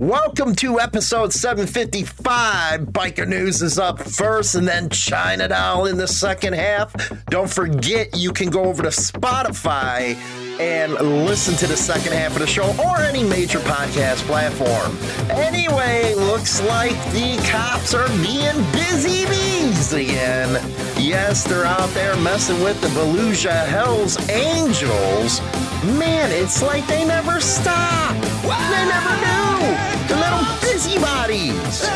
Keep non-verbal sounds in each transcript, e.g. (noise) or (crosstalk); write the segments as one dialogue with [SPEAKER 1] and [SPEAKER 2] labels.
[SPEAKER 1] Welcome to episode 755. Biker News is up first and then China Doll in the second half. Don't forget you can go over to Spotify and listen to the second half of the show or any major podcast platform. Anyway, looks like the cops are being busy bees again. Yes, they're out there messing with the Beluga Hells Angels. Man, it's like they never stop. They never do. Busybodies.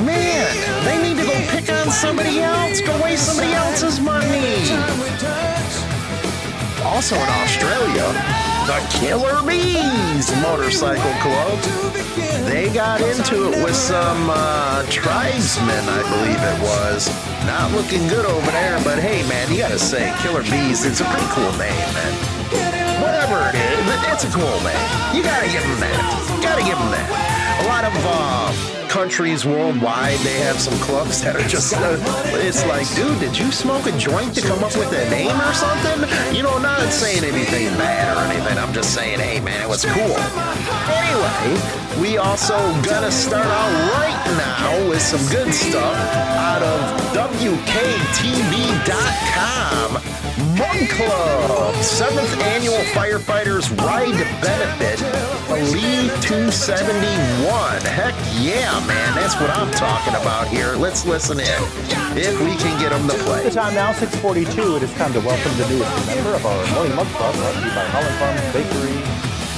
[SPEAKER 1] Man, they need to go pick on somebody else, go waste somebody else's money. Also in Australia, the Killer Beez Motorcycle Club. They got into it with some uh, tribesmen, I believe it was. Not looking good over there, but hey, man, you gotta say, Killer Beez, it's a pretty cool name, man. Whatever it is, it's a cool name. You gotta give them that. Gotta give them that. A lot of uh, countries worldwide, they have some clubs that are just, uh, it's like, dude, did you smoke a joint to come up with a name or something? You know, not saying anything bad or anything. I'm just saying, hey, man, it was cool. Anyway, we also gonna start out right now with some good stuff out of WKTV.com. Mug Club, seventh annual firefighters ride benefit, Believe 271. Heck yeah, man, that's what I'm talking about here. Let's listen in if we can get them to play.
[SPEAKER 2] The time now, 642. It is time to welcome the newest member of our Morning Mug Club, brought to you by Holland Farms Bakery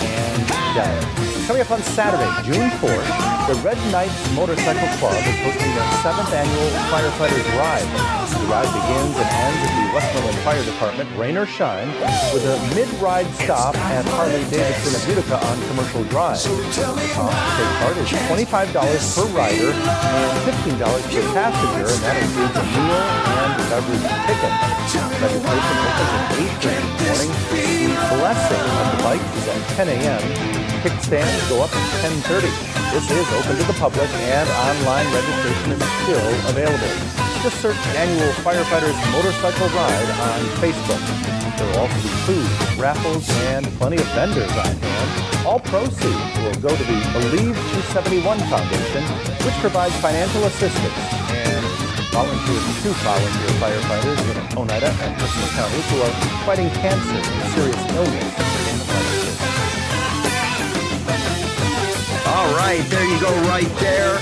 [SPEAKER 2] and Deli. Coming up on Saturday, June 4th, the Red Knights Motorcycle Club is hosting their seventh annual Firefighters Ride. The ride begins and ends at the Westmoreland Fire Department, rain or shine, with a mid-ride stop at Harley-Davidson of Utica on Commercial Drive. The cost to take part is $25 per rider and $15 per passenger, and that includes a meal and a beverage ticket. Registration opens at 8.30 in the morning. The blessing of the bike is at 10 a.m. Kickstands go up at 10.30. This is open to the public and online registration is still available. Just search Annual Firefighters Motorcycle Ride on Facebook. There will also be food, raffles, and plenty of vendors on hand. All proceeds will go to the Believe 271 Foundation, which provides financial assistance and volunteers to volunteer firefighters in Oneida and Christmas counties who are fighting cancer and serious illness
[SPEAKER 1] All right, there you go, right there.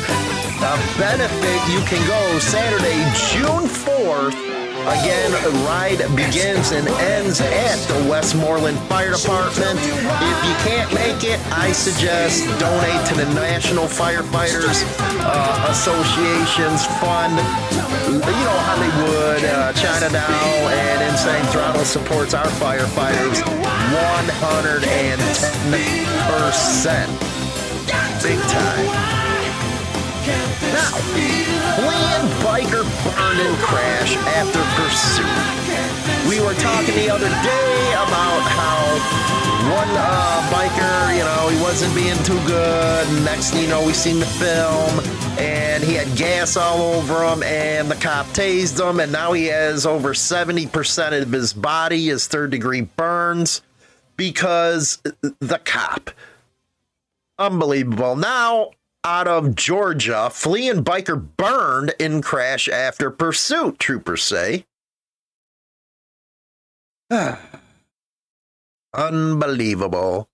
[SPEAKER 1] The benefit you can go Saturday, June 4th. Again, ride begins and ends at the Westmoreland Fire Department. If you can't make it, I suggest donate to the National Firefighters uh, Association's fund. You know, Hollywood, uh, China Doll, and Insane Throttle supports our firefighters 110%. Big time. Now, fleeing biker burned in crash after pursuit. We were talking the other day about how one uh, biker, you know, he wasn't being too good. Next thing you know, we seen the film, and he had gas all over him, and the cop tased him, and now he has over 70% of his body is third degree burns because the cop. Unbelievable. Now, out of Georgia, fleeing biker burned in crash after pursuit, troopers say. (sighs) Unbelievable.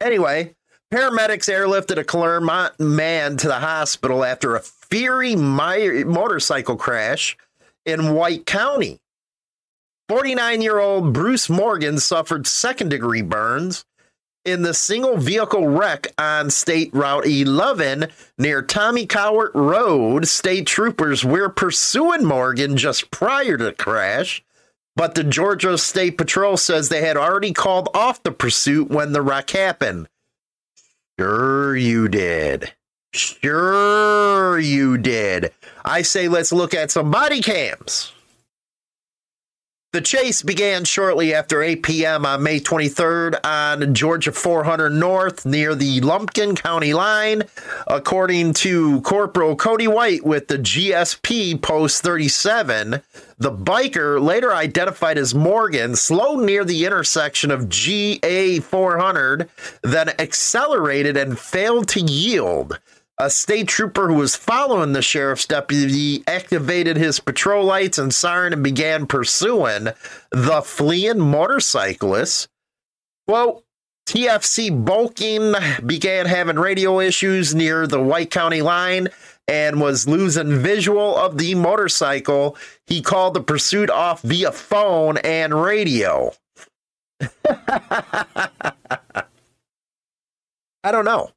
[SPEAKER 1] Anyway, paramedics airlifted a Clermont man to the hospital after a fiery mi- motorcycle crash in White County. 49 year old Bruce Morgan suffered second degree burns in the single vehicle wreck on State Route 11 near Tommy Cowart Road. State troopers were pursuing Morgan just prior to the crash, but the Georgia State Patrol says they had already called off the pursuit when the wreck happened. Sure, you did. Sure, you did. I say let's look at some body cams. The chase began shortly after 8 p.m. on May 23rd on Georgia 400 North near the Lumpkin County line, according to Corporal Cody White with the GSP Post 37. The biker, later identified as Morgan, slowed near the intersection of GA 400, then accelerated and failed to yield. A state trooper who was following the sheriff's deputy activated his patrol lights and siren and began pursuing the fleeing motorcyclist. Well, TFC Bulking began having radio issues near the White County line and was losing visual of the motorcycle. He called the pursuit off via phone and radio. (laughs) I don't know.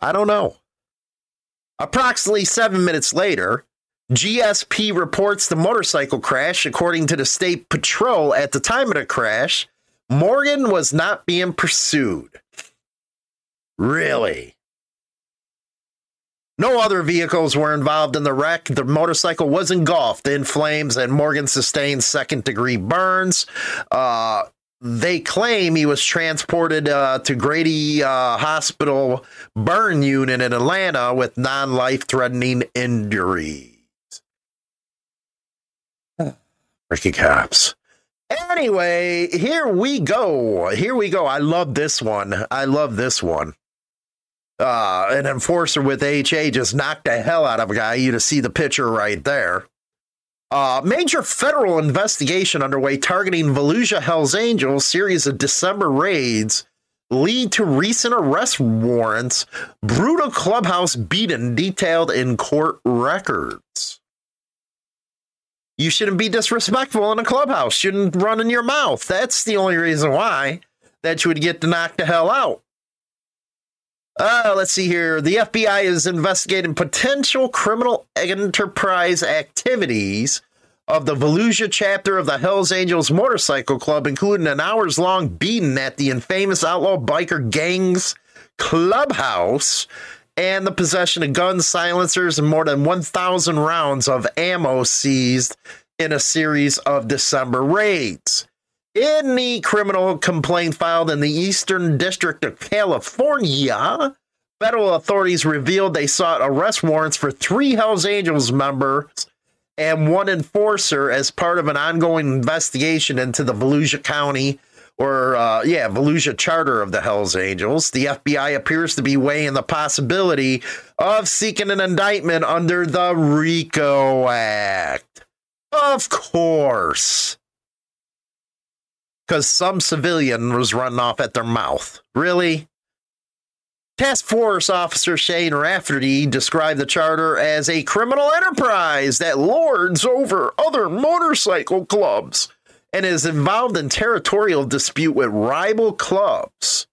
[SPEAKER 1] I don't know. Approximately seven minutes later, GSP reports the motorcycle crash. According to the state patrol, at the time of the crash, Morgan was not being pursued. Really? No other vehicles were involved in the wreck. The motorcycle was engulfed in flames, and Morgan sustained second degree burns. Uh, they claim he was transported uh, to Grady uh, Hospital burn unit in Atlanta with non life threatening injuries. Ricky cops. Anyway, here we go. Here we go. I love this one. I love this one. Uh, an enforcer with HA just knocked the hell out of a guy. You to see the picture right there. Uh, major federal investigation underway targeting Volusia Hells Angels series of December raids lead to recent arrest warrants. Brutal clubhouse beaten detailed in court records. You shouldn't be disrespectful in a clubhouse. Shouldn't run in your mouth. That's the only reason why that you would get to knock the hell out. Uh, let's see here. The FBI is investigating potential criminal enterprise activities of the Volusia chapter of the Hells Angels Motorcycle Club, including an hours long beating at the infamous outlaw biker gang's clubhouse and the possession of guns, silencers, and more than 1,000 rounds of ammo seized in a series of December raids. The criminal complaint filed in the Eastern District of California, federal authorities revealed they sought arrest warrants for three Hells Angels members and one enforcer as part of an ongoing investigation into the Volusia County or, uh, yeah, Volusia charter of the Hells Angels. The FBI appears to be weighing the possibility of seeking an indictment under the RICO Act. Of course because some civilian was running off at their mouth. Really? Task Force Officer Shane Rafferty described the charter as a criminal enterprise that lords over other motorcycle clubs and is involved in territorial dispute with rival clubs.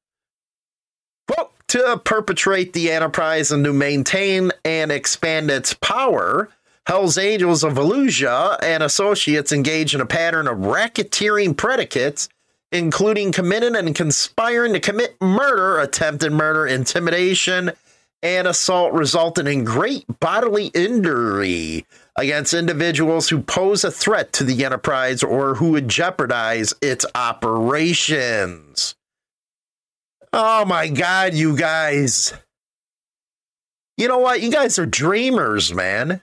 [SPEAKER 1] Quote, to perpetrate the enterprise and to maintain and expand its power, Hells Angels of Volusia and associates engage in a pattern of racketeering predicates, including committing and conspiring to commit murder, attempted murder, intimidation, and assault, resulting in great bodily injury against individuals who pose a threat to the enterprise or who would jeopardize its operations. Oh my God, you guys. You know what? You guys are dreamers, man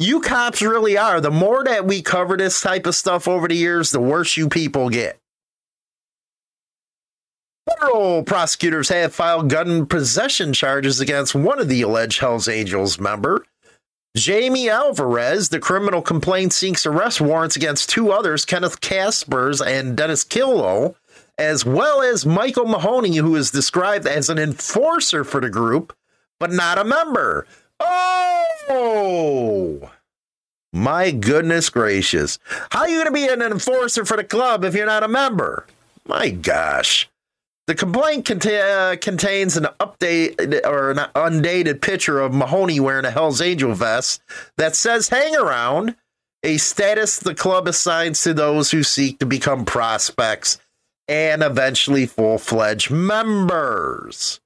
[SPEAKER 1] you cops really are. The more that we cover this type of stuff over the years, the worse you people get. Federal prosecutors have filed gun possession charges against one of the alleged Hells Angels member. Jamie Alvarez, the criminal complaint seeks arrest warrants against two others, Kenneth Caspers and Dennis Killow, as well as Michael Mahoney, who is described as an enforcer for the group, but not a member. Oh, my goodness gracious. How are you going to be an enforcer for the club if you're not a member? My gosh. The complaint uh, contains an update or an undated picture of Mahoney wearing a Hells Angel vest that says hang around, a status the club assigns to those who seek to become prospects and eventually full fledged members.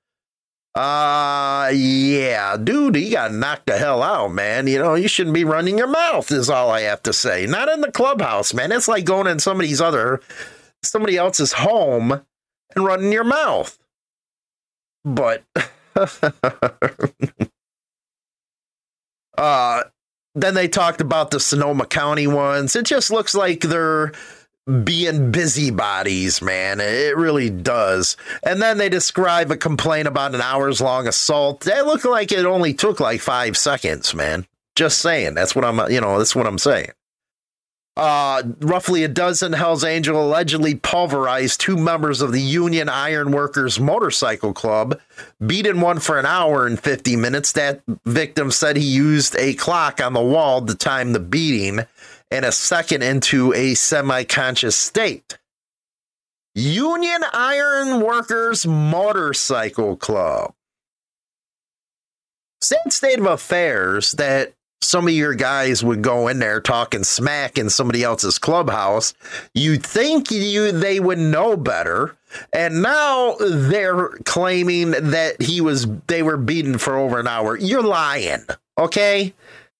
[SPEAKER 1] Uh, yeah, dude, he got knocked the hell out, man. You know, you shouldn't be running your mouth, is all I have to say. Not in the clubhouse, man. It's like going in somebody's other, somebody else's home and running your mouth. But, (laughs) uh, then they talked about the Sonoma County ones. It just looks like they're being busybodies, man. It really does. And then they describe a complaint about an hours long assault. That looked like it only took like five seconds, man. Just saying. That's what I'm, you know, that's what I'm saying. Uh, roughly a dozen Hells Angel allegedly pulverized two members of the Union Iron Workers Motorcycle Club, beating one for an hour and 50 minutes. That victim said he used a clock on the wall to time the beating and a second into a semi conscious state. Union Iron Workers Motorcycle Club. Sad state of affairs that some of your guys would go in there talking smack in somebody else's clubhouse. You'd think you they would know better. And now they're claiming that he was they were beaten for over an hour. You're lying. Okay?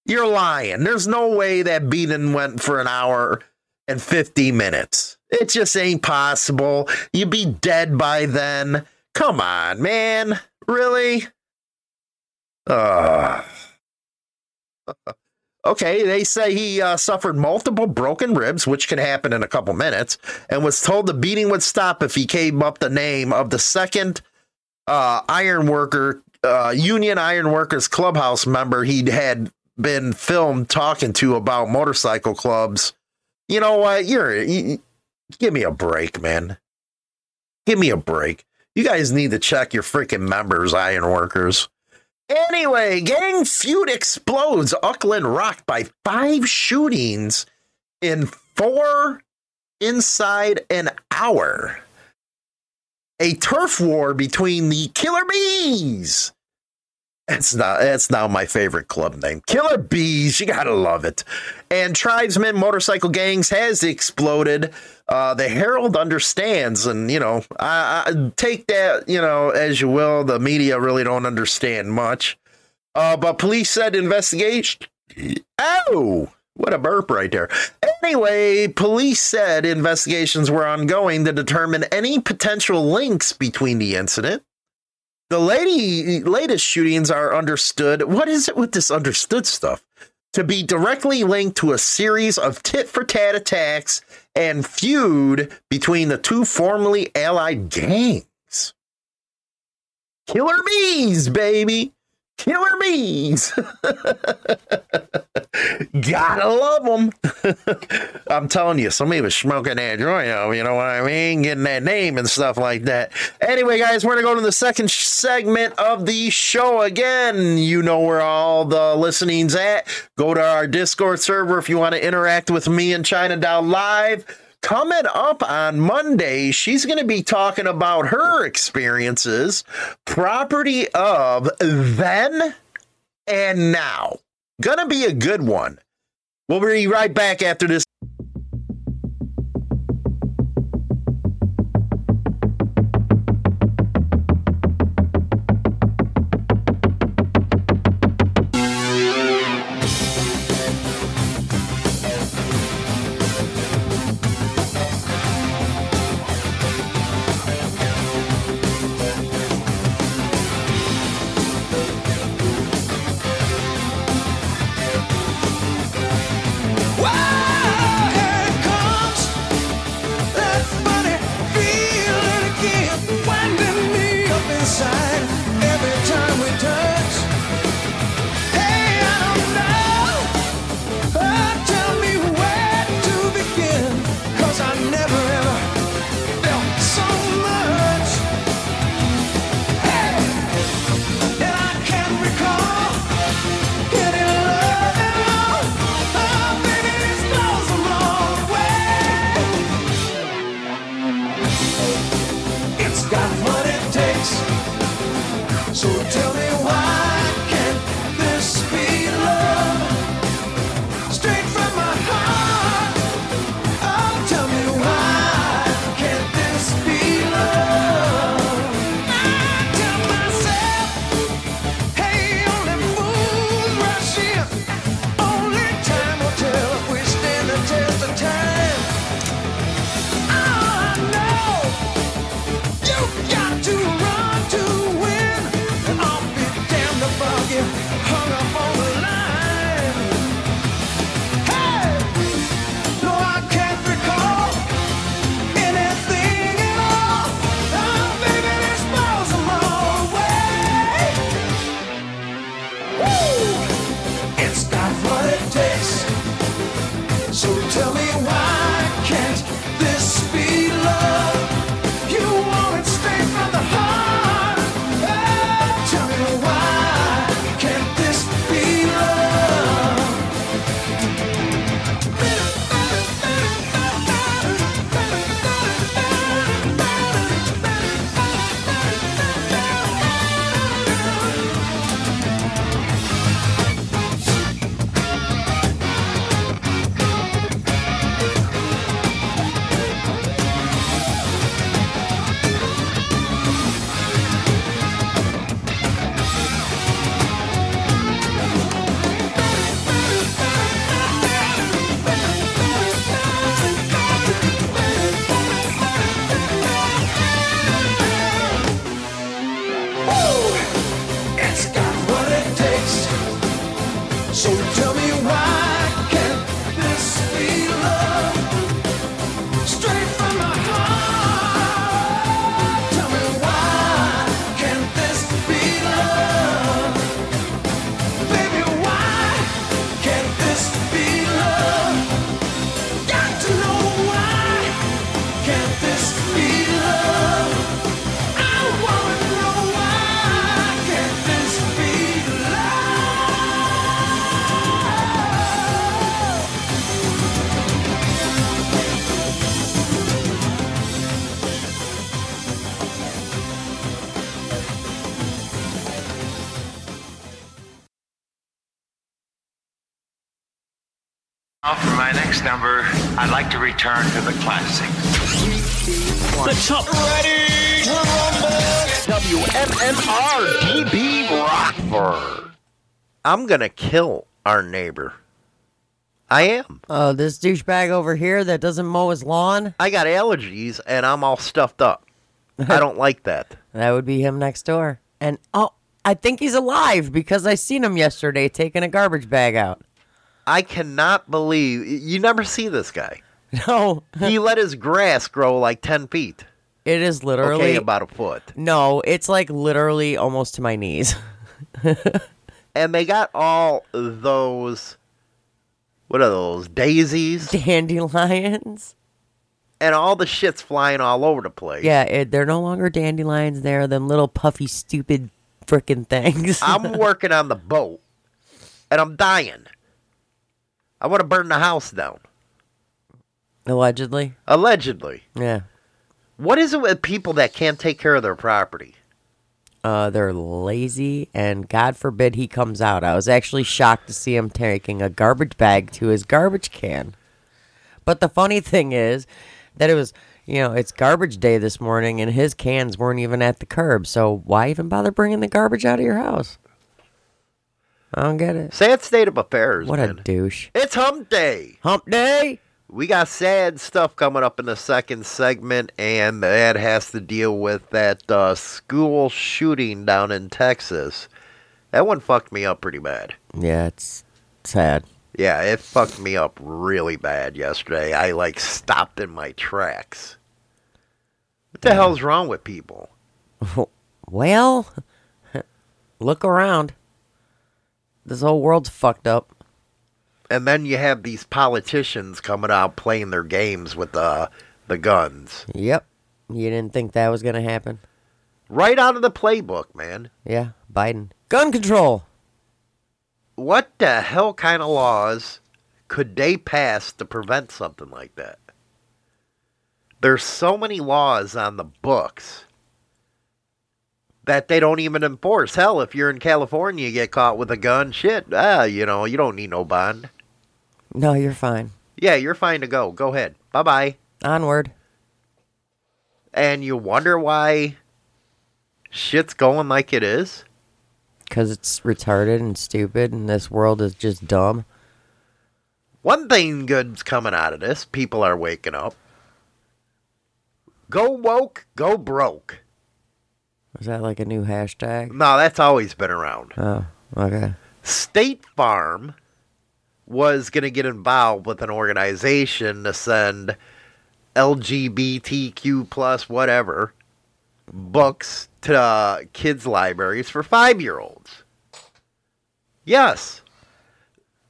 [SPEAKER 1] You're lying. There's no way that beating went for an hour and 50 minutes. It just ain't possible. You'd be dead by then. Come on, man. Really? Uh. Okay, they say he uh, suffered multiple broken ribs, which can happen in a couple minutes, and was told the beating would stop if he came up the name of the second uh, iron worker, uh, Union Iron Workers Clubhouse member he'd had been filmed talking to about motorcycle clubs, you know what? You're you, give me a break, man. Give me a break. You guys need to check your freaking members, iron workers. Anyway, gang feud explodes. Auckland rocked by five shootings in four inside an hour. A turf war between the Killer Beez it's not. It's now my favorite club name. Killer Beez. You gotta love it. And tribesmen motorcycle gangs has exploded. Uh, the Herald understands, and you know, I, I, take that you know as you will. The media really don't understand much. Uh, but police said investigation. Oh, what a burp right there. Anyway, police said investigations were ongoing to determine any potential links between the incident the lady latest shootings are understood. What is it with this understood stuff? To be directly linked to a series of tit for tat attacks and feud between the two formerly allied gangs. Killer Beez, baby. Killer Beez. (laughs) Gotta love them. (laughs) I'm telling you, somebody was smoking that joint, you know what I mean? Getting that name and stuff like that. Anyway, guys, we're going to go to the second segment of the show again. You know where all the listening's at. Go to our Discord server if you want to interact with me and China Doll Live. Coming up on Monday, she's going to be talking about her experiences, property of then and now. Gonna be a good one. We'll be right back after this
[SPEAKER 3] return to the classics.
[SPEAKER 4] The top ready to
[SPEAKER 1] WMMR DB Rockford. I'm gonna kill our neighbor. I am.
[SPEAKER 5] Oh, this douchebag over here that doesn't mow his lawn?
[SPEAKER 1] I got allergies and I'm all stuffed up. (laughs) I don't like that.
[SPEAKER 5] That would be him next door. And oh, I think he's alive because I seen him yesterday taking a garbage bag out.
[SPEAKER 1] I cannot believe you never see this guy. (laughs)
[SPEAKER 5] No,
[SPEAKER 1] He let his grass grow like ten feet.
[SPEAKER 5] it is literally
[SPEAKER 1] Okay, about a foot.
[SPEAKER 5] No, it's like literally almost to my knees. (laughs)
[SPEAKER 1] And they got all those what are those? Daisies?
[SPEAKER 5] Dandelions.
[SPEAKER 1] And all the shit's flying all over the place.
[SPEAKER 5] Yeah, it, they're no longer dandelions. They're them little puffy, stupid frickin' things.
[SPEAKER 1] I'm (laughs) working on the boat and I'm dying. I want to burn the house down.
[SPEAKER 5] Allegedly.
[SPEAKER 1] Allegedly.
[SPEAKER 5] Yeah.
[SPEAKER 1] What is it with people that can't take care of their property?
[SPEAKER 5] Uh, they're lazy, and God forbid he comes out. I was actually shocked to see him taking a garbage bag to his garbage can. But the funny thing is that it was, you know, it's garbage day this morning, and his cans weren't even at the curb. So why even bother bringing the garbage out of your house? I don't get it.
[SPEAKER 1] Sad state of affairs.
[SPEAKER 5] What a douche.
[SPEAKER 1] It's hump day.
[SPEAKER 5] Hump day?
[SPEAKER 1] We got sad stuff coming up in the second segment, and that has to deal with that uh, school shooting down in Texas. That one fucked me up pretty bad.
[SPEAKER 5] Yeah, it's sad.
[SPEAKER 1] Yeah, it fucked me up really bad yesterday. I like stopped in my tracks. What the hell's wrong with people? (laughs)
[SPEAKER 5] Well, (laughs) look around. This whole world's fucked up.
[SPEAKER 1] And then you have these politicians coming out playing their games with the the guns.
[SPEAKER 5] Yep. You didn't think that was going to happen?
[SPEAKER 1] Right out of the playbook, man.
[SPEAKER 5] Yeah, Biden. Gun control.
[SPEAKER 1] What the hell kind of laws could they pass to prevent something like that? There's so many laws on the books that they don't even enforce. Hell, if you're in California, you get caught with a gun, shit, ah, you know, you don't need no bond.
[SPEAKER 5] No, you're fine.
[SPEAKER 1] Yeah, you're fine to go. Go ahead. Bye bye.
[SPEAKER 5] Onward.
[SPEAKER 1] And you wonder why shit's going like it is?
[SPEAKER 5] Because it's retarded and stupid, and this world is just dumb.
[SPEAKER 1] One thing good's coming out of this people are waking up. Go woke, go broke.
[SPEAKER 5] Is that like a new hashtag?
[SPEAKER 1] No, that's always been around.
[SPEAKER 5] Oh, okay.
[SPEAKER 1] State Farm was going to get involved with an organization to send LGBTQ plus whatever books to uh, kids' libraries for five year olds. Yes,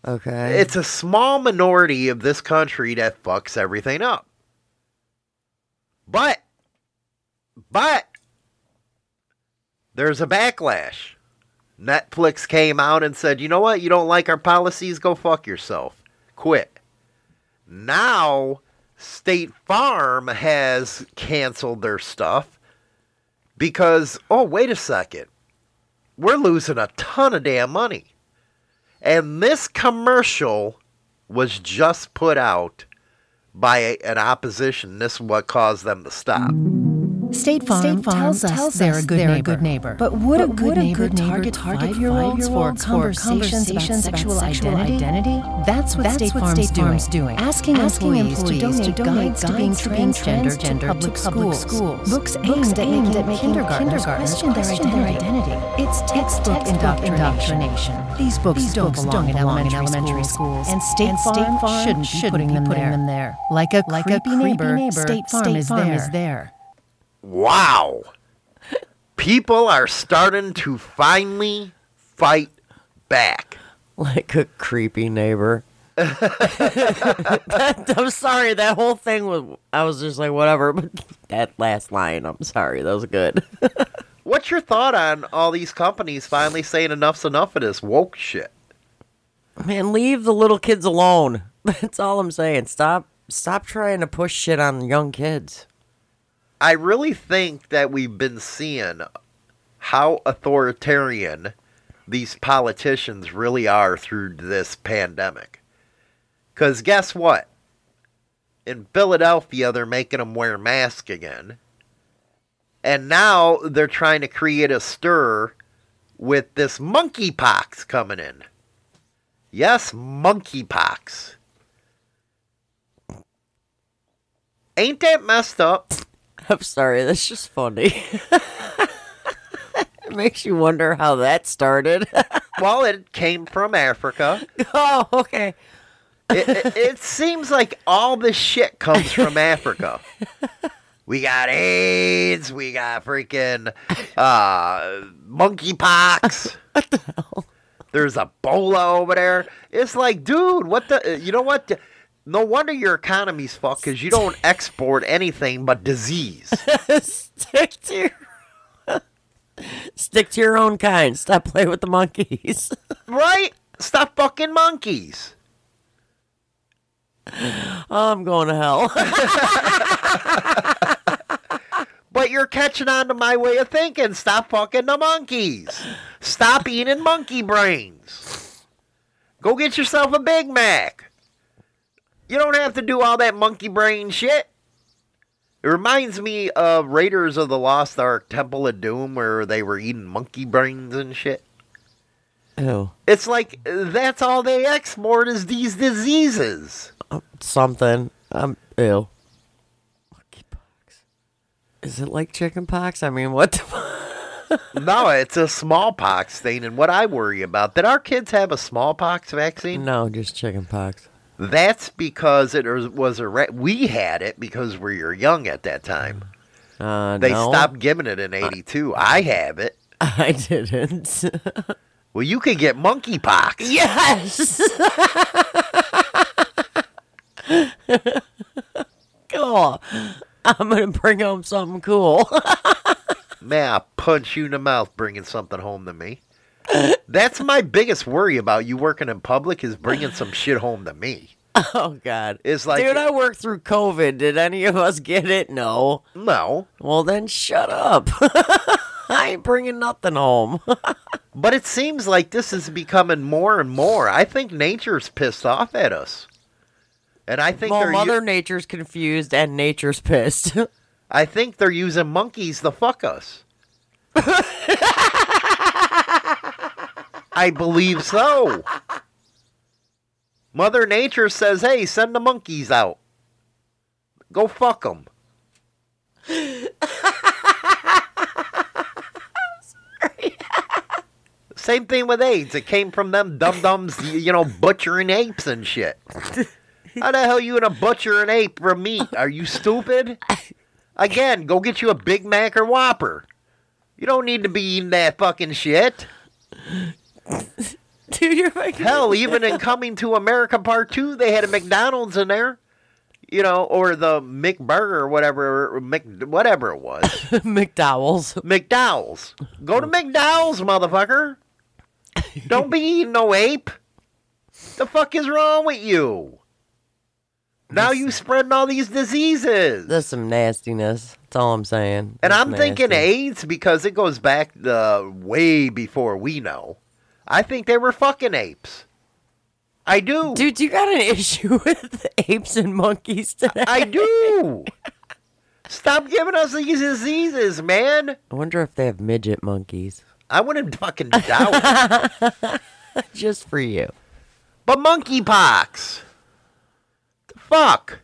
[SPEAKER 5] Okay.
[SPEAKER 1] it's a small minority of this country that fucks everything up. But, but, there's a backlash. Netflix came out and said, you know what? You don't like our policies? Go fuck yourself. Quit. Now, State Farm has canceled their stuff because, oh, wait a second. We're losing a ton of damn money. And this commercial was just put out by an opposition. This is what caused them to stop.
[SPEAKER 6] State Farm,
[SPEAKER 7] State Farm
[SPEAKER 6] tells us
[SPEAKER 7] tells
[SPEAKER 6] they're, a good,
[SPEAKER 7] they're a
[SPEAKER 6] neighbor.
[SPEAKER 7] good neighbor.
[SPEAKER 6] But would a good
[SPEAKER 7] would a
[SPEAKER 6] neighbor
[SPEAKER 7] good neighbor
[SPEAKER 6] target
[SPEAKER 7] target
[SPEAKER 6] five-year-olds for conversations about sexual identity?
[SPEAKER 7] identity?
[SPEAKER 6] That's what
[SPEAKER 7] That's
[SPEAKER 6] State
[SPEAKER 7] what
[SPEAKER 6] Farm's
[SPEAKER 7] State
[SPEAKER 6] doing.
[SPEAKER 7] Farm's doing.
[SPEAKER 6] Asking,
[SPEAKER 7] Asking
[SPEAKER 6] employees, to donate to
[SPEAKER 7] guides to being
[SPEAKER 6] transgender
[SPEAKER 7] transgender
[SPEAKER 6] to public
[SPEAKER 7] public
[SPEAKER 6] schools.
[SPEAKER 7] schools.
[SPEAKER 6] Books
[SPEAKER 7] Books
[SPEAKER 6] aimed at making
[SPEAKER 7] aimed at making
[SPEAKER 6] kindergartners
[SPEAKER 7] kindergartners
[SPEAKER 6] question their
[SPEAKER 7] question their
[SPEAKER 6] identity.
[SPEAKER 7] identity.
[SPEAKER 6] It's textbook,
[SPEAKER 7] textbook
[SPEAKER 6] indoctrination.
[SPEAKER 7] indoctrination.
[SPEAKER 6] These books,
[SPEAKER 7] These
[SPEAKER 6] don't,
[SPEAKER 7] books
[SPEAKER 6] belong, in elementary, schools, and State, Farm, shouldn't,
[SPEAKER 7] shouldn't
[SPEAKER 6] be putting, them, there. Like a creepy, neighbor, State Farm, is, there.
[SPEAKER 7] Is there.
[SPEAKER 1] Wow. People are starting to finally fight back.
[SPEAKER 5] like a creepy neighbor. That- (laughs) I'm sorry. That whole thing was. I was just like, whatever. But that last line, I'm sorry. That was good. (laughs)
[SPEAKER 1] What's your thought on all these companies finally saying enough's enough of this woke shit?
[SPEAKER 5] Man, leave the little kids alone. (laughs) That's all I'm saying. Stop. Stop trying to push shit on young kids.
[SPEAKER 1] I really think that we've been seeing how authoritarian these politicians really are through this pandemic. Because guess what? In Philadelphia, they're making them wear masks again. And now they're trying to create a stir with this monkeypox coming in. Yes, monkeypox. Ain't that messed up?
[SPEAKER 5] I'm sorry, that's just funny. (laughs) it makes you wonder how that started. (laughs)
[SPEAKER 1] Well, it came from Africa.
[SPEAKER 5] oh, okay.
[SPEAKER 1] It, it, it seems like all this shit comes from Africa. We got AIDS. We got freaking uh, monkeypox. What the hell? There's Ebola over there. It's like, dude, what the? You know what? No wonder your economy's fucked because you don't (laughs) export anything but disease. (laughs)
[SPEAKER 5] Stick to your (laughs) Stick to your own kind. Stop playing with the monkeys.
[SPEAKER 1] right? Stop fucking monkeys.
[SPEAKER 5] I'm going to hell.
[SPEAKER 1] But you're catching on to my way of thinking. Stop fucking the monkeys. Stop eating monkey brains. Go get yourself a Big Mac. You don't have to do all that monkey brain shit. It reminds me of Raiders of the Lost Ark Temple of Doom where they were eating monkey brains and shit.
[SPEAKER 5] Ew.
[SPEAKER 1] It's like that's all they export is these diseases.
[SPEAKER 5] Something. Um, ew. Monkeypox. Is it like chickenpox? I mean, what the (laughs)
[SPEAKER 1] no, it's a smallpox thing, and what I worry about did our kids have a smallpox vaccine?
[SPEAKER 5] No, just chickenpox.
[SPEAKER 1] That's because it was- a re- we had it because we were young at that time.
[SPEAKER 5] Uh,
[SPEAKER 1] They
[SPEAKER 5] no,
[SPEAKER 1] stopped giving it in '82. I have it. (laughs)
[SPEAKER 5] I didn't. (laughs)
[SPEAKER 1] Well, you could get monkeypox.
[SPEAKER 5] yes! (laughs) cool. I'm going to bring home something cool.
[SPEAKER 1] Man, I'll punch you in the mouth bringing something home to me. That's my biggest worry about you working in public is bringing some shit home to me. (laughs)
[SPEAKER 5] oh, God.
[SPEAKER 1] It's like
[SPEAKER 5] Dude, I worked through COVID. Did any of us get it? No.
[SPEAKER 1] no,
[SPEAKER 5] Well, then shut up. (laughs) I ain't bringing nothing home. (laughs)
[SPEAKER 1] but it seems like this is becoming more and more. I think nature's pissed off at us, and I think
[SPEAKER 5] well,
[SPEAKER 1] they're u-
[SPEAKER 5] Mother Nature's confused and Nature's pissed.
[SPEAKER 1] I think they're using monkeys to fuck us. I believe so. Mother Nature says, "Hey, send the monkeys out. Go fuck them." Same thing with AIDS. It came from them dum dums, you know, butchering apes and shit. How the hell you gonna butcher an ape for meat? Are you stupid? Again, go get you a Big Mac or Whopper. You don't need to be eating that fucking shit. (laughs)
[SPEAKER 5] Dude, you're
[SPEAKER 1] Hell, (laughs) even in Coming to America Part 2, they had a McDonald's in there. You know, or the McBurger or whatever, Mc, whatever it was. (laughs)
[SPEAKER 5] McDowell's.
[SPEAKER 1] McDowell's. Go to McDowell's, motherfucker. Don't be eating no ape. The fuck is wrong with you? Now you spreading all these diseases.
[SPEAKER 5] That's some nastiness. That's all I'm saying.
[SPEAKER 1] And I'm thinking. AIDS because it goes back uh, way before we know. I think they were fucking apes. I do.
[SPEAKER 5] Dude, you got an (laughs) issue with apes and monkeys today.
[SPEAKER 1] I do. (laughs) Stop giving us these diseases, man.
[SPEAKER 5] I wonder if they have midget monkeys.
[SPEAKER 1] I wouldn't fucking doubt it. (laughs)
[SPEAKER 5] Just for you.
[SPEAKER 1] But monkeypox. The fuck?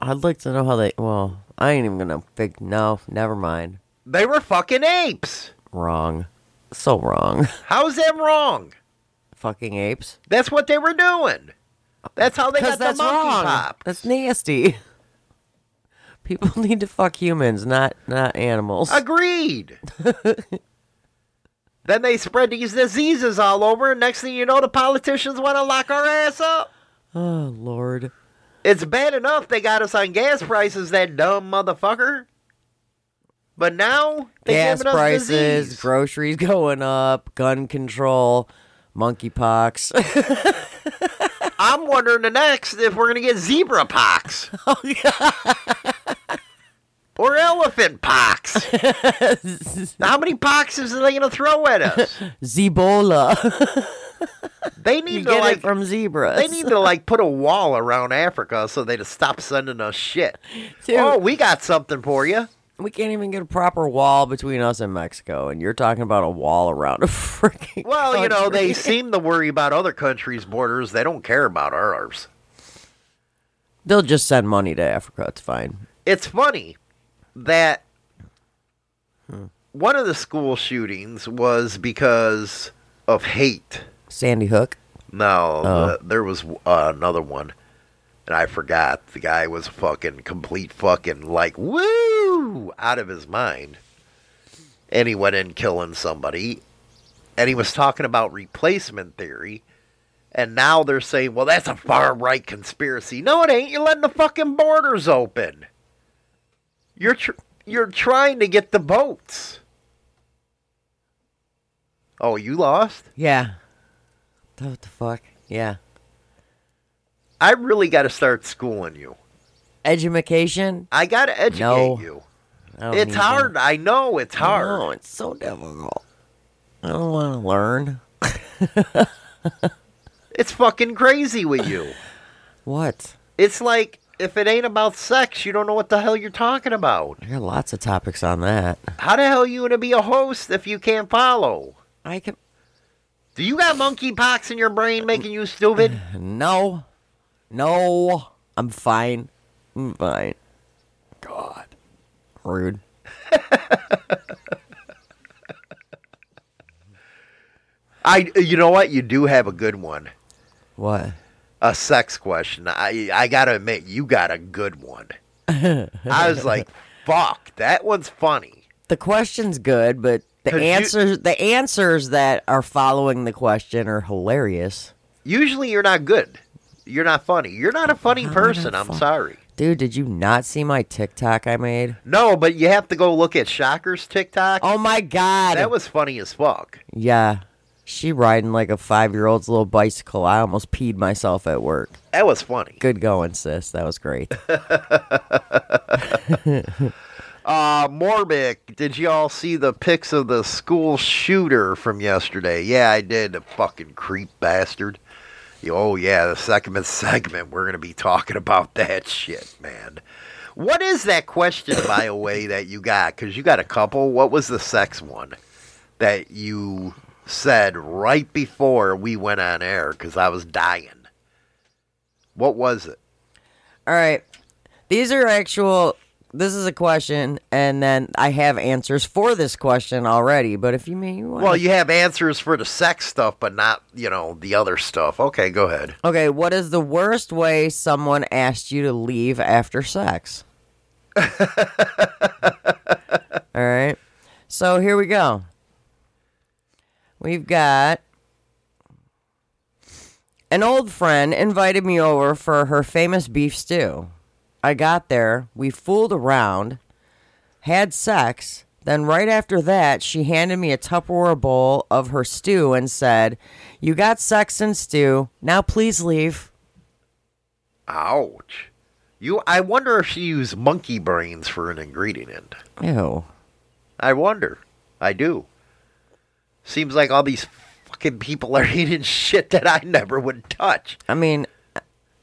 [SPEAKER 5] I'd like to know how they. Well, I ain't even gonna fig. No, never mind.
[SPEAKER 1] They were fucking apes.
[SPEAKER 5] Wrong. So wrong. (laughs)
[SPEAKER 1] How's that wrong?
[SPEAKER 5] Fucking apes.
[SPEAKER 1] That's what they were doing. That's how they got the
[SPEAKER 5] that's
[SPEAKER 1] monkey
[SPEAKER 5] wrong.
[SPEAKER 1] pop.
[SPEAKER 5] That's nasty. (laughs) People (laughs) need to fuck humans, not not animals.
[SPEAKER 1] Agreed. then they spread these diseases all over, and next thing you know, the politicians want to lock our ass up.
[SPEAKER 5] oh Lord.
[SPEAKER 1] It's bad enough they got us on gas prices, that dumb motherfucker. But now they
[SPEAKER 5] Gas prices,
[SPEAKER 1] disease.
[SPEAKER 5] groceries going up, gun control, monkeypox. (laughs)
[SPEAKER 1] I'm wondering the next if we're gonna get zebra pox. (laughs) Oh, or elephant pox. (laughs) How many poxes are they gonna throw at us?
[SPEAKER 5] Zebola.
[SPEAKER 1] They need
[SPEAKER 5] You
[SPEAKER 1] to
[SPEAKER 5] get
[SPEAKER 1] like
[SPEAKER 5] it from zebras.
[SPEAKER 1] they need to like put a wall around Africa so they to stop sending us shit.
[SPEAKER 5] Dude.
[SPEAKER 1] Oh, we got something for you.
[SPEAKER 5] We can't even get a proper wall between us and Mexico, and you're talking about a wall around a (laughs) freaking.
[SPEAKER 1] Well, you know, they (laughs) seem to worry about other countries' borders. They don't care about ours.
[SPEAKER 5] They'll just send money to Africa. It's fine.
[SPEAKER 1] It's funny that one of the school shootings was because of hate.
[SPEAKER 5] Sandy Hook.
[SPEAKER 1] No,
[SPEAKER 5] Oh.
[SPEAKER 1] the- there was uh, another one, and I forgot. The guy was fucking complete fucking like woo out of his mind, and he went in killing somebody, and he was talking about replacement theory, and now they're saying, well, that's a far right conspiracy. No, it ain't. You're letting the fucking borders open. You're tr- you're trying to get the votes. Oh, you lost.
[SPEAKER 5] Yeah. What the fuck? Yeah.
[SPEAKER 1] I really got to start schooling you.
[SPEAKER 5] Education.
[SPEAKER 1] I got to educate
[SPEAKER 5] No.
[SPEAKER 1] you. It's hard. I know it's hard.
[SPEAKER 5] No, it's so difficult. I don't want to learn. (laughs)
[SPEAKER 1] It's fucking crazy with you.
[SPEAKER 5] What?
[SPEAKER 1] It's like if it ain't about sex, you don't know what the hell you're talking about.
[SPEAKER 5] There are lots of topics on that.
[SPEAKER 1] How the hell you gonna be a host if you can't follow?
[SPEAKER 5] I can.
[SPEAKER 1] Do you got monkeypox in your brain making you stupid? (sighs)
[SPEAKER 5] No. No. I'm fine. I'm fine. God. Rude. (laughs)
[SPEAKER 1] I. You know what? You do have a good one.
[SPEAKER 5] What?
[SPEAKER 1] A sex question. I. I gotta admit, you got a good one. I was like, (laughs) fuck, that one's funny.
[SPEAKER 5] The question's good, but the
[SPEAKER 1] 'Cause you-
[SPEAKER 5] answers the answers that are following the question are hilarious.
[SPEAKER 1] Usually, you're not good. You're not funny. You're not a funny
[SPEAKER 5] How am I
[SPEAKER 1] person. I'm
[SPEAKER 5] fun-
[SPEAKER 1] sorry.
[SPEAKER 5] Dude, did you not see my TikTok I made?
[SPEAKER 1] No, but you have to go look at Shocker's TikTok.
[SPEAKER 5] Oh my god.
[SPEAKER 1] that was funny as fuck.
[SPEAKER 5] Yeah. She riding like a five year old's little bicycle. I almost peed myself at work.
[SPEAKER 1] That was funny.
[SPEAKER 5] Good going, sis. That was great. (laughs)
[SPEAKER 1] Uh, Morbic, did you all see the pics of the school shooter from yesterday? Yeah, I did. The fucking creep bastard. Oh yeah, the second (laughs) segment we're gonna be talking about that shit, man. What is that question, by the way, that you got? Because you got a couple. What was the sex one that you said right before we went on air? Because I was dying. What was it?
[SPEAKER 5] All right. These are actual. This is a question, and then I have answers for this question already. But if you mean you want,
[SPEAKER 1] Well, you have answers for the sex stuff, but not, you know, the other stuff. Okay, go ahead.
[SPEAKER 5] okay, what is the worst way someone asked you to leave after sex? (laughs) All right. So here we go. We've got an old friend invited me over for her famous beef stew. I got there, we fooled around, had sex, then right after that, she handed me a Tupperware bowl of her stew and said, You got sex and stew, now please leave.
[SPEAKER 1] Ouch. You I wonder if she used monkey brains for an ingredient.
[SPEAKER 5] Ew.
[SPEAKER 1] I wonder. I do. Seems like all these fucking people are (laughs) eating shit that I never would touch.
[SPEAKER 5] I mean,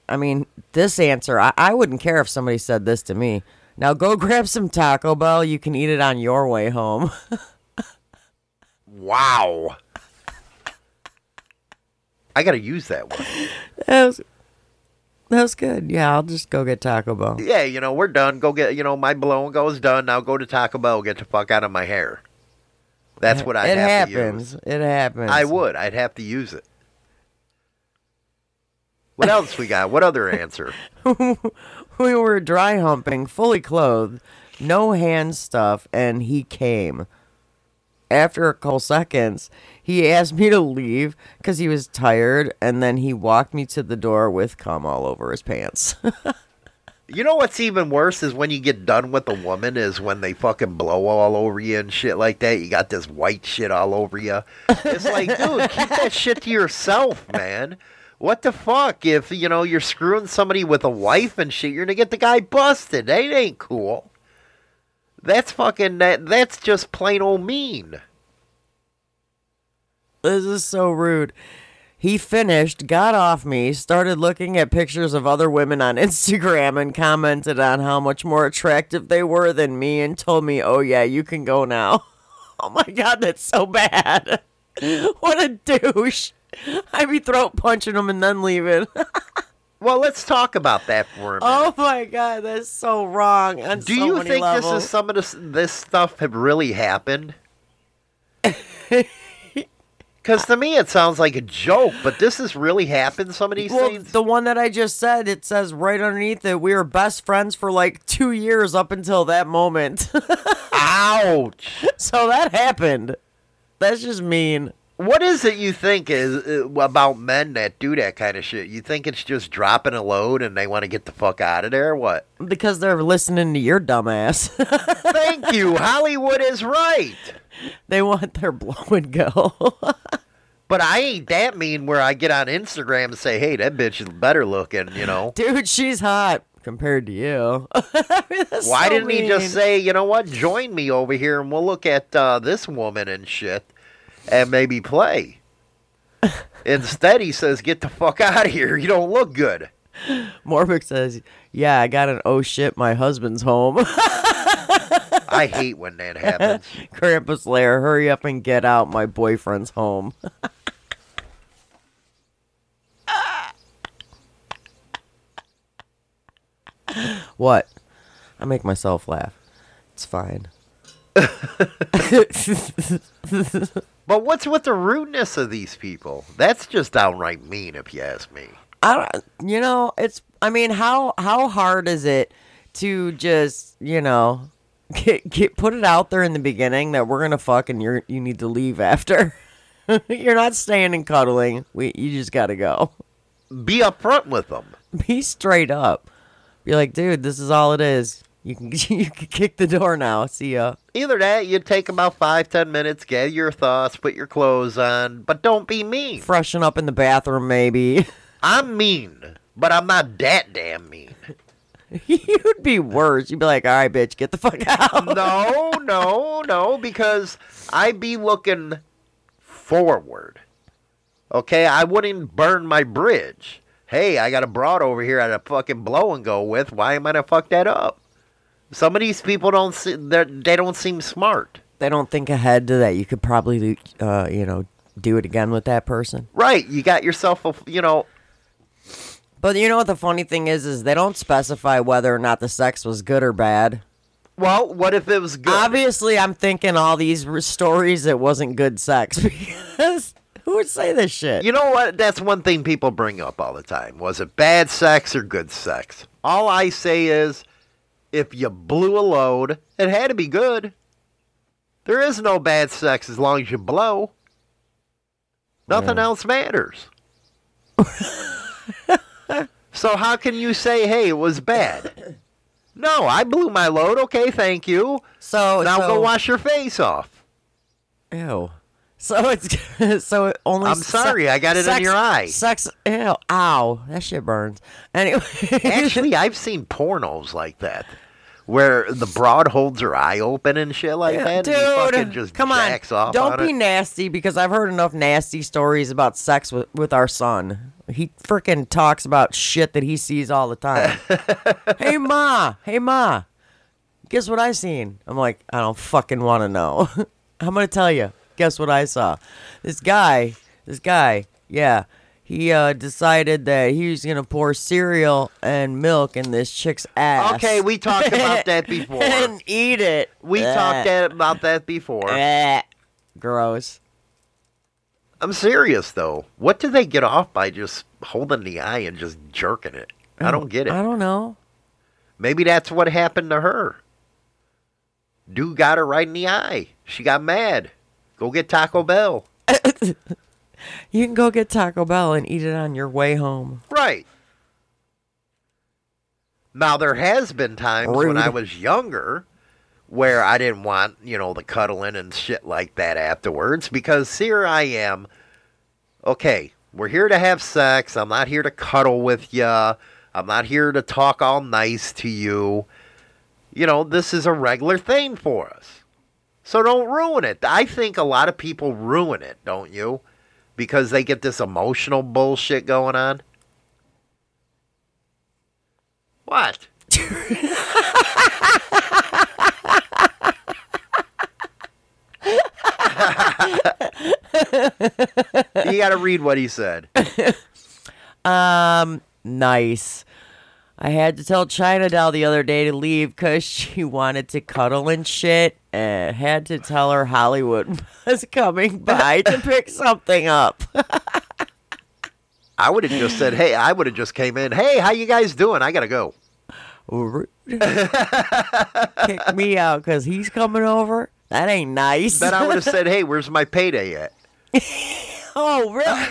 [SPEAKER 5] I mean, this answer, I, I wouldn't care if somebody said this to me. Now go (laughs) grab some Taco Bell. You can eat it on your way home.
[SPEAKER 1] Wow. I gotta use that one. (laughs)
[SPEAKER 5] that, was, that was good. Yeah, I'll just go get Taco Bell.
[SPEAKER 1] Yeah, you know, we're done. Go get you know, my blow goes done. Now go to Taco Bell, get the fuck out of my hair. That's what I
[SPEAKER 5] it
[SPEAKER 1] have to use.
[SPEAKER 5] happens. It happens.
[SPEAKER 1] I would. I'd have to use it. What else we got? What other answer? (laughs)
[SPEAKER 5] we were dry humping, fully clothed, no hand stuff, and he came. After a couple seconds, he asked me to leave because he was tired, and then he walked me to the door with cum all over his pants. (laughs)
[SPEAKER 1] You know what's even worse is when you get done with a woman is when they fucking blow all over you and shit like that. You got this white shit all over you. It's like, dude, keep that shit to yourself, man. What the fuck? If you know you're screwing somebody with a wife and shit, you're gonna get the guy busted. That ain't cool. That's fucking that. That's just plain old mean.
[SPEAKER 5] this is so rude. He finished, got off me, started looking at pictures of other women on (laughs) Instagram, and commented on how much more attractive they were than me and told me, oh, yeah, you can go now. (laughs) Oh my God, that's so bad. (laughs) what a douche. (laughs) I'd be throat punching them and then leaving. (laughs)
[SPEAKER 1] Well, let's talk about that for a minute.
[SPEAKER 5] oh my God, that's so wrong. On
[SPEAKER 1] Do
[SPEAKER 5] so
[SPEAKER 1] you think
[SPEAKER 5] levels.
[SPEAKER 1] this is some of this this stuff have really happened? (laughs) Because to me, it sounds like a joke, but this has really happened. Some of these
[SPEAKER 5] Well,
[SPEAKER 1] things.
[SPEAKER 5] the one that I just said, it says right underneath it, we were best friends for like two years up until that moment.
[SPEAKER 1] Ouch!
[SPEAKER 5] so that happened. That's just mean.
[SPEAKER 1] What is it you think is uh, about men that do that kind of shit? You think it's just dropping a load and they want to get the fuck out of there? What?
[SPEAKER 5] Because they're listening to your dumbass. (laughs)
[SPEAKER 1] Thank you. Hollywood is right.
[SPEAKER 5] they want their blow and go. (laughs)
[SPEAKER 1] But I ain't that mean where I get on Instagram and say, hey, that bitch is better looking, you know?
[SPEAKER 5] Dude, she's hot compared to you. (laughs) I mean,
[SPEAKER 1] Why
[SPEAKER 5] so
[SPEAKER 1] didn't he just say, you know what, join me over here and we'll look at uh, this woman and shit and maybe play? Instead, he says, get the fuck out of here. You don't look good.
[SPEAKER 5] Morbic says, Yeah, I got an oh shit, my husband's home. (laughs)
[SPEAKER 1] I hate when that happens. (laughs)
[SPEAKER 5] Krampus Lair, hurry up and get out. My boyfriend's home. (laughs) what? I make myself laugh. It's fine.
[SPEAKER 1] But what's with the rudeness of these people? That's just downright mean, if you ask me.
[SPEAKER 5] I don't, you know, it's, I mean, how, how hard is it to just, you know, (laughs) get, get, put it out there in the beginning that we're going to fuck and you're, you need to leave after? (laughs) you're not staying and cuddling. We, you just got to go.
[SPEAKER 1] Be upfront with them.
[SPEAKER 5] Be straight up. Be like, dude, this is all it is. You can, (laughs) you can kick the door now. See ya.
[SPEAKER 1] Either that, you take about five, ten minutes, get your thoughts, put your clothes on, but don't be mean.
[SPEAKER 5] Freshen up in the bathroom, maybe. (laughs)
[SPEAKER 1] I'm mean, but I'm not that damn mean. (laughs)
[SPEAKER 5] You'd be worse. You'd be like, all right, bitch, get the fuck out. (laughs)
[SPEAKER 1] No, no, no, because I'd be looking forward. Okay, I wouldn't burn my bridge. Hey, I got a broad over here at a fucking blow and go with. Why am I gonna fuck that up? Some of these people don't see, they don't seem smart.
[SPEAKER 5] They don't think ahead to that. You could probably, uh, you know, do it again with that person.
[SPEAKER 1] Right, you got yourself a, you know,
[SPEAKER 5] But you know what the funny thing is, is they don't specify whether or not the sex was good or bad.
[SPEAKER 1] well, what if it was good?
[SPEAKER 5] Obviously, I'm thinking all these stories it wasn't good sex (laughs) because who would say this shit?
[SPEAKER 1] You know what? That's one thing people bring up all the time. Was it bad sex or good sex? All I say is, if you blew a load, it had to be good. There is no bad sex as long as you blow. Nothing else matters. (laughs) so how can you say, hey, it was bad? No, I blew my load. Okay, thank you.
[SPEAKER 5] so
[SPEAKER 1] Now
[SPEAKER 5] so,
[SPEAKER 1] go wash your face off.
[SPEAKER 5] Ew. So it's (laughs) so it only.
[SPEAKER 1] I'm sorry, I got it in your eye.
[SPEAKER 5] Sex. Ew. Ow. That shit burns. Anyway. (laughs)
[SPEAKER 1] Actually, I've seen pornos like that. Where the broad holds her eye open and shit like that, and he fucking
[SPEAKER 5] Dude,
[SPEAKER 1] just
[SPEAKER 5] come on! Don't
[SPEAKER 1] on
[SPEAKER 5] be
[SPEAKER 1] it.
[SPEAKER 5] nasty because I've heard enough nasty stories about sex with, with our son. He freaking talks about shit that he sees all the time. (laughs) hey ma, hey ma, guess what I seen? I'm like, I don't fucking want to know. (laughs) I'm gonna tell you. Guess what I saw? This guy, this guy, yeah, he uh, decided that he was gonna pour cereal and milk in this chick's ass.
[SPEAKER 1] Okay, we talked about that (laughs) before.
[SPEAKER 5] and eat it.
[SPEAKER 1] We
[SPEAKER 5] Bleh.
[SPEAKER 1] talked that, about that before.
[SPEAKER 5] Bleh. Gross.
[SPEAKER 1] I'm serious though. What do they get off by just holding the eye and just jerking it? I don't get it.
[SPEAKER 5] I don't know.
[SPEAKER 1] Maybe that's what happened to her. Dude got her right in the eye. She got mad. Go get Taco Bell. (laughs)
[SPEAKER 5] You can go get Taco Bell and eat it on your way home.
[SPEAKER 1] Right. Now there has been times when I was younger where I didn't want, you know, the cuddling and shit like that afterwards because here I am. Okay, we're here to have sex. I'm not here to cuddle with you. I'm not here to talk all nice to you. You know, this is a regular thing for us. So don't ruin it. I think a lot of people ruin it, don't you? Because they get this emotional bullshit going on? What? (laughs) you got to read what he said.
[SPEAKER 5] Um, nice. I had to tell China Doll the other day to leave because she wanted to cuddle and shit, and had to tell her Hollywood (laughs) was coming by to pick something up. (laughs)
[SPEAKER 1] I would have just said, "Hey," I would have just came in. Hey, how you guys doing? I gotta go.
[SPEAKER 5] Rude. Kick me out because he's coming over. That ain't nice.
[SPEAKER 1] Then I would have (laughs) said, "Hey, where's my payday at?"
[SPEAKER 5] oh, really?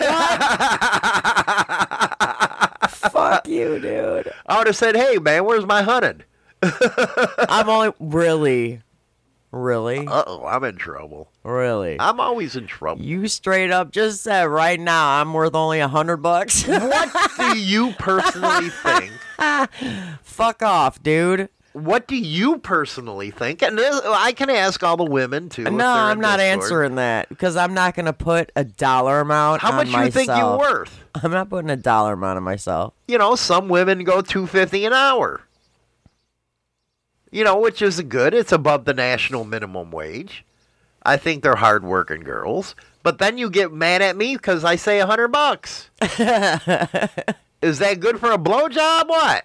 [SPEAKER 5] Fuck you, dude.
[SPEAKER 1] I would have said, "Hey, man, where's my hunting?"
[SPEAKER 5] I'm only really, really,
[SPEAKER 1] Uh oh, I'm in trouble.
[SPEAKER 5] really.
[SPEAKER 1] I'm always in trouble.
[SPEAKER 5] You straight up just said right now I'm worth only a hundred bucks.
[SPEAKER 1] What do you personally think? (laughs)
[SPEAKER 5] Fuck off, dude.
[SPEAKER 1] What do you personally think? And this, I can ask all the women too.
[SPEAKER 5] No, I'm not
[SPEAKER 1] Discord.
[SPEAKER 5] answering that because I'm not gonna put a dollar amount.
[SPEAKER 1] How much you think you're worth? (laughs)
[SPEAKER 5] I'm not putting a dollar amount on myself.
[SPEAKER 1] You know, some women go two fifty an hour. You know, which is good. It's above the national minimum wage. I think they're hardworking girls. But then you get mad at me because I say a hundred bucks. (laughs) is that good for a blowjob? What?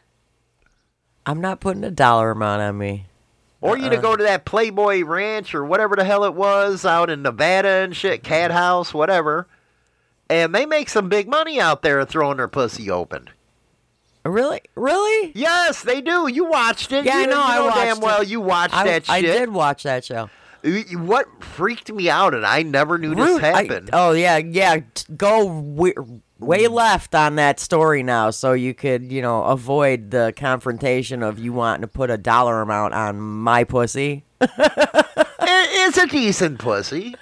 [SPEAKER 5] I'm not putting a dollar amount on me.
[SPEAKER 1] Or you to uh-uh. go to that Playboy Ranch or whatever the hell it was out in Nevada and shit, Cat House, whatever. And they make some big money out there throwing their pussy open.
[SPEAKER 5] Really, really?
[SPEAKER 1] Yes, they do. You watched it.
[SPEAKER 5] Yeah,
[SPEAKER 1] you,
[SPEAKER 5] I know,
[SPEAKER 1] You
[SPEAKER 5] I
[SPEAKER 1] know damn well
[SPEAKER 5] it.
[SPEAKER 1] you watched
[SPEAKER 5] I,
[SPEAKER 1] that shit.
[SPEAKER 5] I did watch that show.
[SPEAKER 1] What freaked me out, and I never knew this
[SPEAKER 5] Rude. I-
[SPEAKER 1] happened.
[SPEAKER 5] oh yeah, yeah. Go w- way left on that story now, so you could, you know, avoid the confrontation of you wanting to put a dollar amount on my pussy. (laughs)
[SPEAKER 1] It- it's a decent pussy.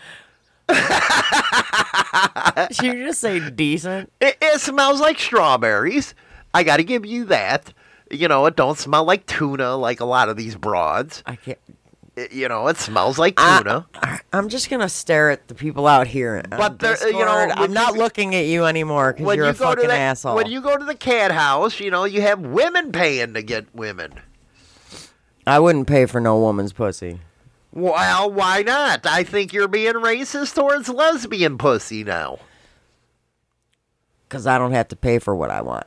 [SPEAKER 5] Should you just say decent?
[SPEAKER 1] It, it smells like strawberries. I got to give you that. You know, it don't smell like tuna like a lot of these broads.
[SPEAKER 5] I can't.
[SPEAKER 1] You know, it smells like tuna.
[SPEAKER 5] I, I'm just gonna stare at the people out here.
[SPEAKER 1] But you know,
[SPEAKER 5] I'm not
[SPEAKER 1] you-
[SPEAKER 5] looking at you anymore because you're
[SPEAKER 1] you
[SPEAKER 5] a
[SPEAKER 1] go to
[SPEAKER 5] fucking
[SPEAKER 1] the
[SPEAKER 5] asshole.
[SPEAKER 1] when you go to the cat house, you know you have women paying to get women.
[SPEAKER 5] I wouldn't pay for no woman's pussy.
[SPEAKER 1] Well, why not? I think you're being racist towards lesbian pussy now.
[SPEAKER 5] Because I don't have to pay for what I want.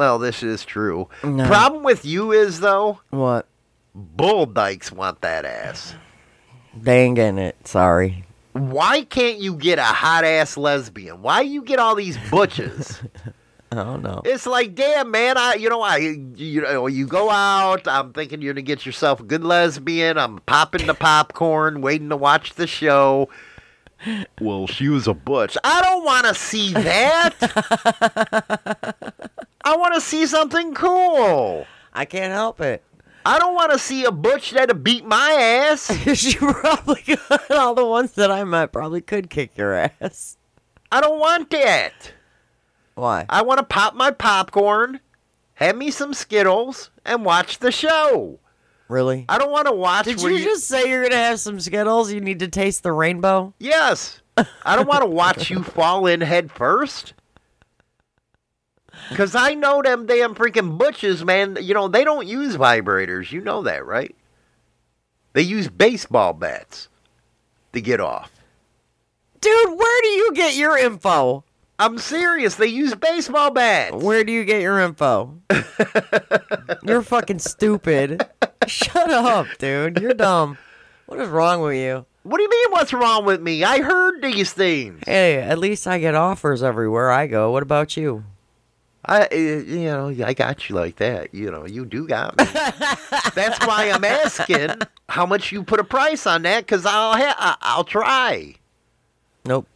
[SPEAKER 1] Well, this is true.
[SPEAKER 5] No.
[SPEAKER 1] Problem with you is though,
[SPEAKER 5] What?
[SPEAKER 1] bull dykes want that ass.
[SPEAKER 5] They ain't getting it. Sorry.
[SPEAKER 1] Why can't you get a hot ass lesbian? Why you get all these butches? (laughs)
[SPEAKER 5] I don't know.
[SPEAKER 1] It's like, damn, man. I, you know, I, you know, you go out. I'm thinking you're gonna get yourself a good lesbian. I'm popping the popcorn, waiting to watch the show. Well, she was a butch. I don't want to see that. (laughs) I want to see something cool.
[SPEAKER 5] I can't help it.
[SPEAKER 1] I don't want to see a butch that'll beat my ass. (laughs)
[SPEAKER 5] she probably could. All the ones that I met probably could kick your ass.
[SPEAKER 1] I don't want that.
[SPEAKER 5] Why?
[SPEAKER 1] I want to pop my popcorn, have me some Skittles, and watch the show.
[SPEAKER 5] Really?
[SPEAKER 1] I don't want to watch.
[SPEAKER 5] Did
[SPEAKER 1] where
[SPEAKER 5] you just say you're gonna have some Skittles? You need to taste the rainbow.
[SPEAKER 1] Yes. I don't want to watch you (laughs) fall in head first. Because I know them damn freaking butches, man. You know, they don't use vibrators. You know that, right? They use baseball bats to get off.
[SPEAKER 5] Dude, where do you get your info?
[SPEAKER 1] I'm serious. They use baseball bats.
[SPEAKER 5] Where do you get your info? (laughs) You're fucking stupid. Shut up, dude. You're dumb. What is wrong with you?
[SPEAKER 1] What do you mean, what's wrong with me? I heard these things.
[SPEAKER 5] Hey, at least I get offers everywhere I go. What about you?
[SPEAKER 1] I, uh, you know, I got you like that. You know, you do got me. That's why I'm asking how much you put a price on that, because I'll ha- I'll try.
[SPEAKER 5] Nope.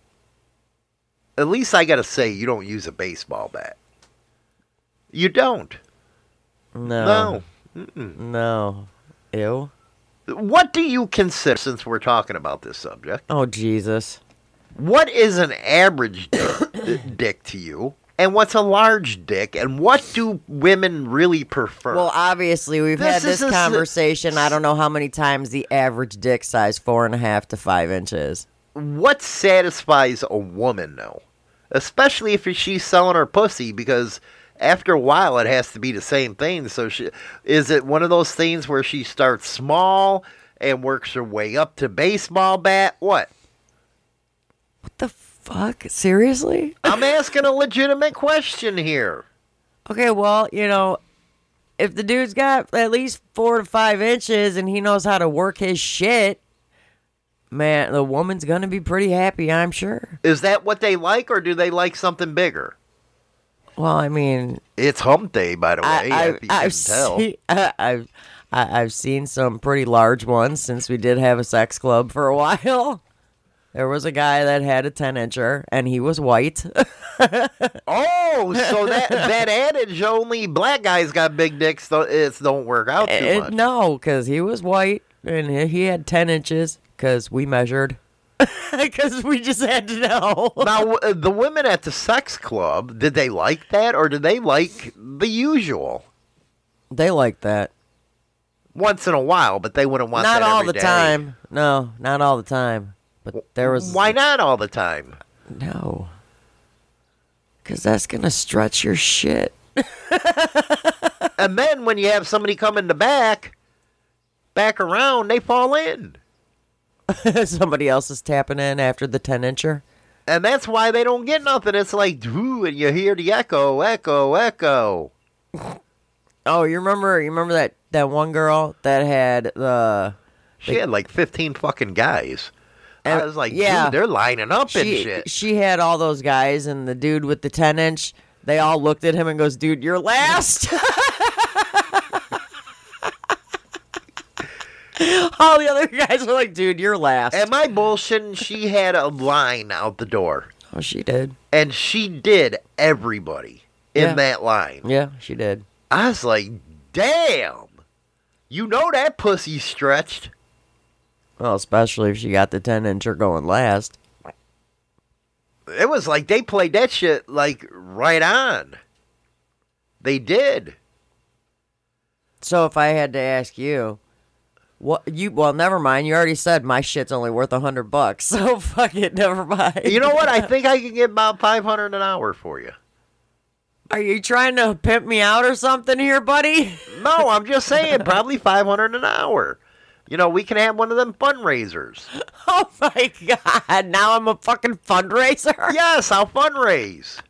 [SPEAKER 1] At least I gotta say, you don't use a baseball bat. You don't.
[SPEAKER 5] No.
[SPEAKER 1] No.
[SPEAKER 5] No. Ew.
[SPEAKER 1] What do you consider, since we're talking about this subject,
[SPEAKER 5] Oh Jesus.
[SPEAKER 1] what is an average dick, (coughs) dick to you? And what's a large dick? And what do women really prefer?
[SPEAKER 5] Well, obviously we've
[SPEAKER 1] This
[SPEAKER 5] had this
[SPEAKER 1] is
[SPEAKER 5] conversation. I don't know how many times the average dick size four and a half to five inches.
[SPEAKER 1] what satisfies a woman though? Especially if she's selling her pussy because after a while it has to be the same thing. So she, is it one of those things where she starts small and works her way up to baseball bat? What?
[SPEAKER 5] What the fuck? Seriously?
[SPEAKER 1] I'm asking a legitimate question here.
[SPEAKER 5] Okay, well, you know, if the dude's got at least four to five inches and he knows how to work his shit, man, the woman's gonna be pretty happy, I'm sure.
[SPEAKER 1] Is that what they like or do they like something bigger?
[SPEAKER 5] Well, I mean,
[SPEAKER 1] It's hump day, by the way.
[SPEAKER 5] I, I, I've seen, (laughs) I, I've I, I've seen some pretty large ones since we did have a sex club for a while. There was a guy that had a ten incher and he was white. (laughs)
[SPEAKER 1] Oh, so that (laughs) that adage only black guys got big dicks. So it don't work out too
[SPEAKER 5] Eh,
[SPEAKER 1] much.
[SPEAKER 5] no, because he was white and he- had ten inches because we measured. (laughs) Because we just had to know.
[SPEAKER 1] Now, the women at the sex club, did they like that or did they like the usual?
[SPEAKER 5] They like that.
[SPEAKER 1] Once in a while, but they wouldn't want
[SPEAKER 5] not all the
[SPEAKER 1] day.
[SPEAKER 5] time. No, not all the time. But there was
[SPEAKER 1] Why not all the time?
[SPEAKER 5] no. Because that's gonna stretch your shit. (laughs)
[SPEAKER 1] And then when you have somebody come in the back, back around, they fall in. (laughs)
[SPEAKER 5] Somebody else is tapping in after the ten incher.
[SPEAKER 1] And that's why they don't get nothing. It's like, ooh, and you hear the echo, echo, echo. (laughs)
[SPEAKER 5] Oh, you remember? You remember that that one girl that had the
[SPEAKER 1] She had like 15 fucking guys. I
[SPEAKER 5] And-
[SPEAKER 1] was like,
[SPEAKER 5] yeah.
[SPEAKER 1] dude, they're lining up and
[SPEAKER 5] she
[SPEAKER 1] shit.
[SPEAKER 5] she had all those guys and the dude with the ten inch. They all looked at him and goes, "Dude, you're last." (laughs) all the other guys were like, "Dude, you're last."
[SPEAKER 1] Am I bullshitting? She had a line out the door.
[SPEAKER 5] oh, she did.
[SPEAKER 1] And she did everybody in
[SPEAKER 5] Yeah.
[SPEAKER 1] that line.
[SPEAKER 5] Yeah, she did.
[SPEAKER 1] I was like, damn. You know that pussy stretched.
[SPEAKER 5] Well, especially if she got the ten incher going last.
[SPEAKER 1] It was like they played that shit like right on. They did.
[SPEAKER 5] So if I had to ask you, what you? Well, never mind. You already said my shit's only worth a hundred bucks. (laughs) So fuck it. Never mind.
[SPEAKER 1] You know what? I think I can get about 500 an hour for you.
[SPEAKER 5] Are you trying to pimp me out or something here, buddy?
[SPEAKER 1] No, I'm just saying (laughs) probably 500 an hour. You know, we can have one of them fundraisers. (laughs)
[SPEAKER 5] Oh my god! Now I'm a fucking fundraiser. (laughs)
[SPEAKER 1] Yes, I'll fundraise.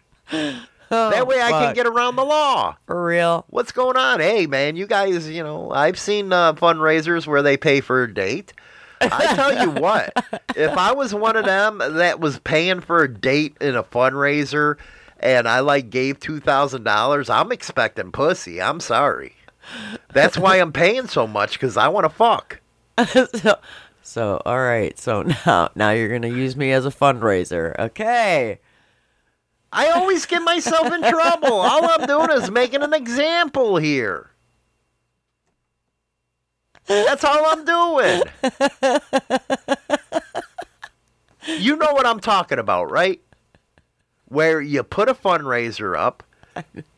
[SPEAKER 1] that way I can
[SPEAKER 5] Oh,
[SPEAKER 1] get around the law.
[SPEAKER 5] for real.
[SPEAKER 1] What's going on? Hey, man, you guys, you know, I've seen uh, fundraisers where they pay for a date. I tell you (laughs) what, if I was one of them that was paying for a date in a fundraiser and I like gave $2,000, I'm expecting pussy. I'm sorry. That's why I'm paying so much because I want to fuck. (laughs)
[SPEAKER 5] so, so all right. So now, now you're gonna use me as a fundraiser. Okay.
[SPEAKER 1] I always get myself in trouble. All I'm doing is making an example here. That's all I'm doing. You know what I'm talking about, right? Where you put a fundraiser up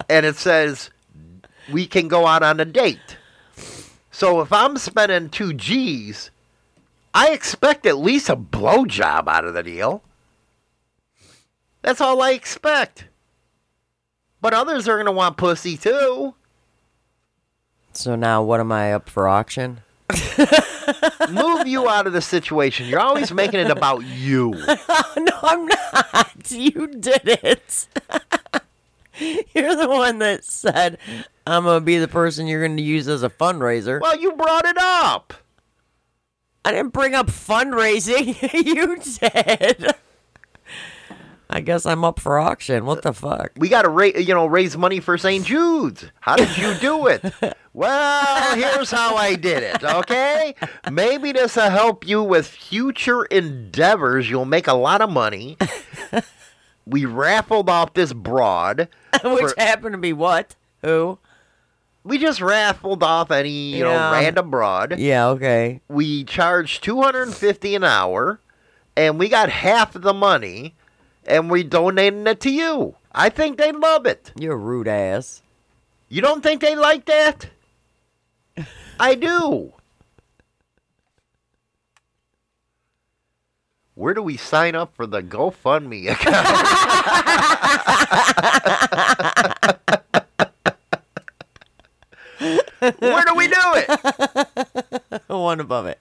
[SPEAKER 1] and it says we can go out on a date. So if I'm spending two G's, I expect at least a blowjob out of the deal. That's all I expect. But others are going to want pussy too.
[SPEAKER 5] So now, what am I up for auction? (laughs)
[SPEAKER 1] Move you out of the situation. You're always making it about you. (laughs)
[SPEAKER 5] no, I'm not. You did it. (laughs) you're the one that said I'm gonna be the person you're gonna use as a fundraiser.
[SPEAKER 1] Well, you brought it up.
[SPEAKER 5] I didn't bring up fundraising. (laughs) you did. I guess I'm up for auction. What the fuck?
[SPEAKER 1] We got to ra- you know raise money for St. Jude's. How did you do it? (laughs) well, here's how I did it. Okay, maybe this will help you with future endeavors. You'll make a lot of money. (laughs) We raffled off this broad.
[SPEAKER 5] Which
[SPEAKER 1] for-
[SPEAKER 5] happened to be what? Who?
[SPEAKER 1] we just raffled off any you know random broad.
[SPEAKER 5] Yeah, okay.
[SPEAKER 1] We charged two hundred and fifty an hour, and we got half of the money, and we donated it to you. I think they love it.
[SPEAKER 5] You're a rude ass.
[SPEAKER 1] You don't think they like that? I do.
[SPEAKER 8] Where do we sign up for the GoFundMe account? (laughs) (laughs) Where do we do it? (laughs)
[SPEAKER 5] One above it.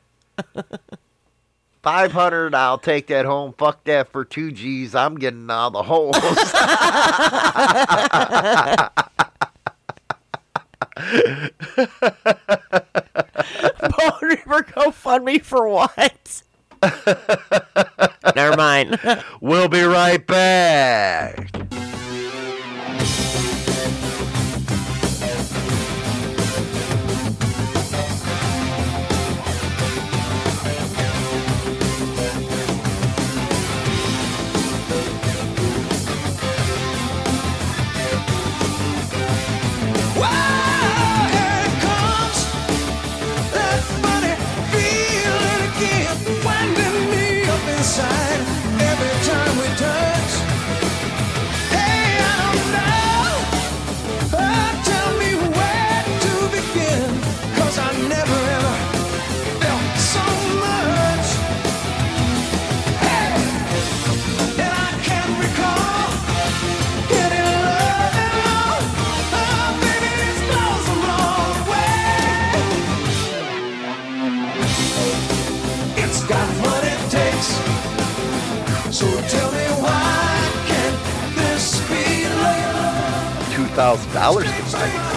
[SPEAKER 8] 500, I'll take that home. Fuck that for two G's. I'm getting all the holes.
[SPEAKER 5] Bone River GoFundMe for what? (laughs) Never mind.
[SPEAKER 8] we'll be right back.
[SPEAKER 1] $100,000
[SPEAKER 8] combined.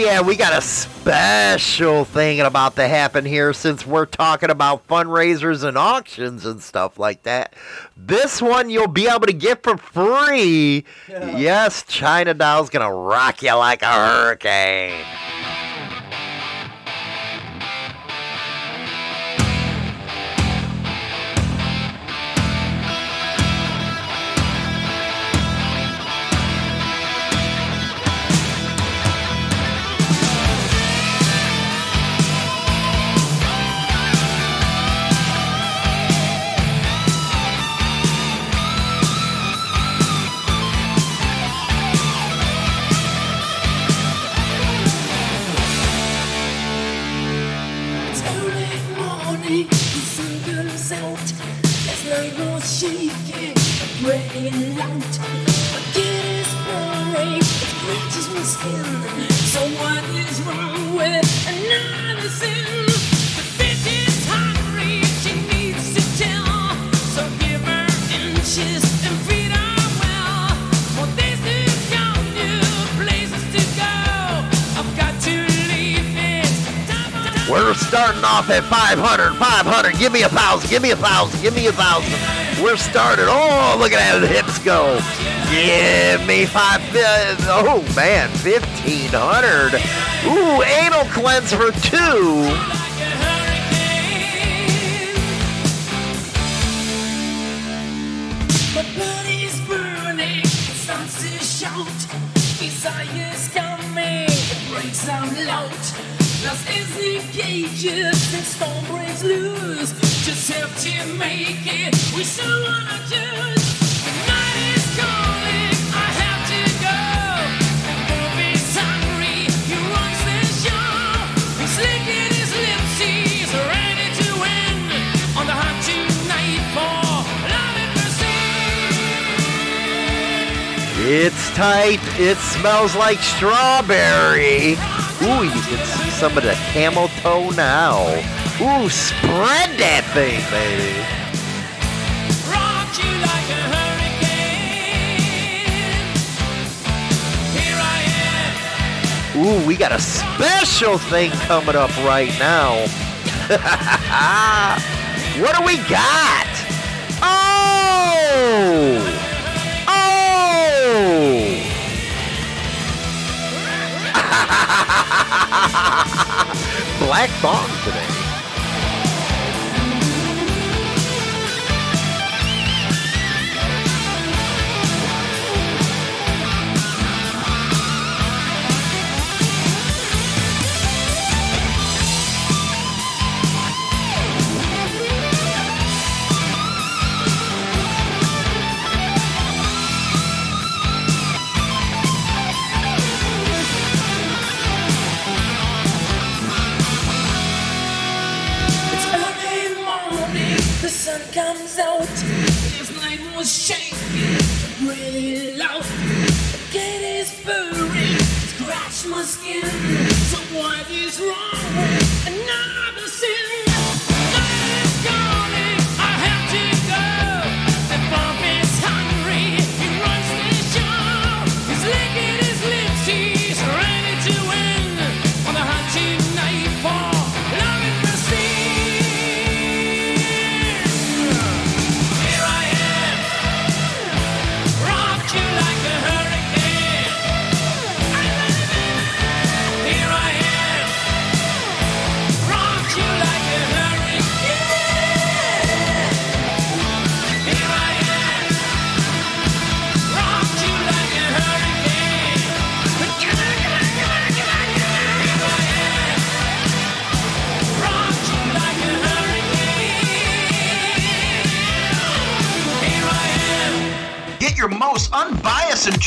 [SPEAKER 8] yeah, we got a special thing about to happen here since we're talking about fundraisers and auctions and stuff like that. This one you'll be able to get for free. Yeah. (laughs) Yes, China Doll's going to rock you like a hurricane.
[SPEAKER 1] We're starting off at 500, 500. Give me a thousand, give me a thousand, give me a thousand. We're started. Oh, look at how the hips go. Give me five. uh, Oh man, 1500. Ooh, anal cleanse for two.
[SPEAKER 9] Desire's coming, breaks out loud. Lost is the cages, and storm breaks loose.
[SPEAKER 1] It's tight. It smells like strawberry. Ooh, you can see some of the camel toe now. Ooh, spread that thing, baby.
[SPEAKER 9] Rock you like a hurricane. Here I am.
[SPEAKER 1] Ooh, we got a special thing coming up right now. (laughs) what do we got? Oh! Oh! (laughs) Black thong today.
[SPEAKER 9] Was shaking really loud. The gate is burning, scratch my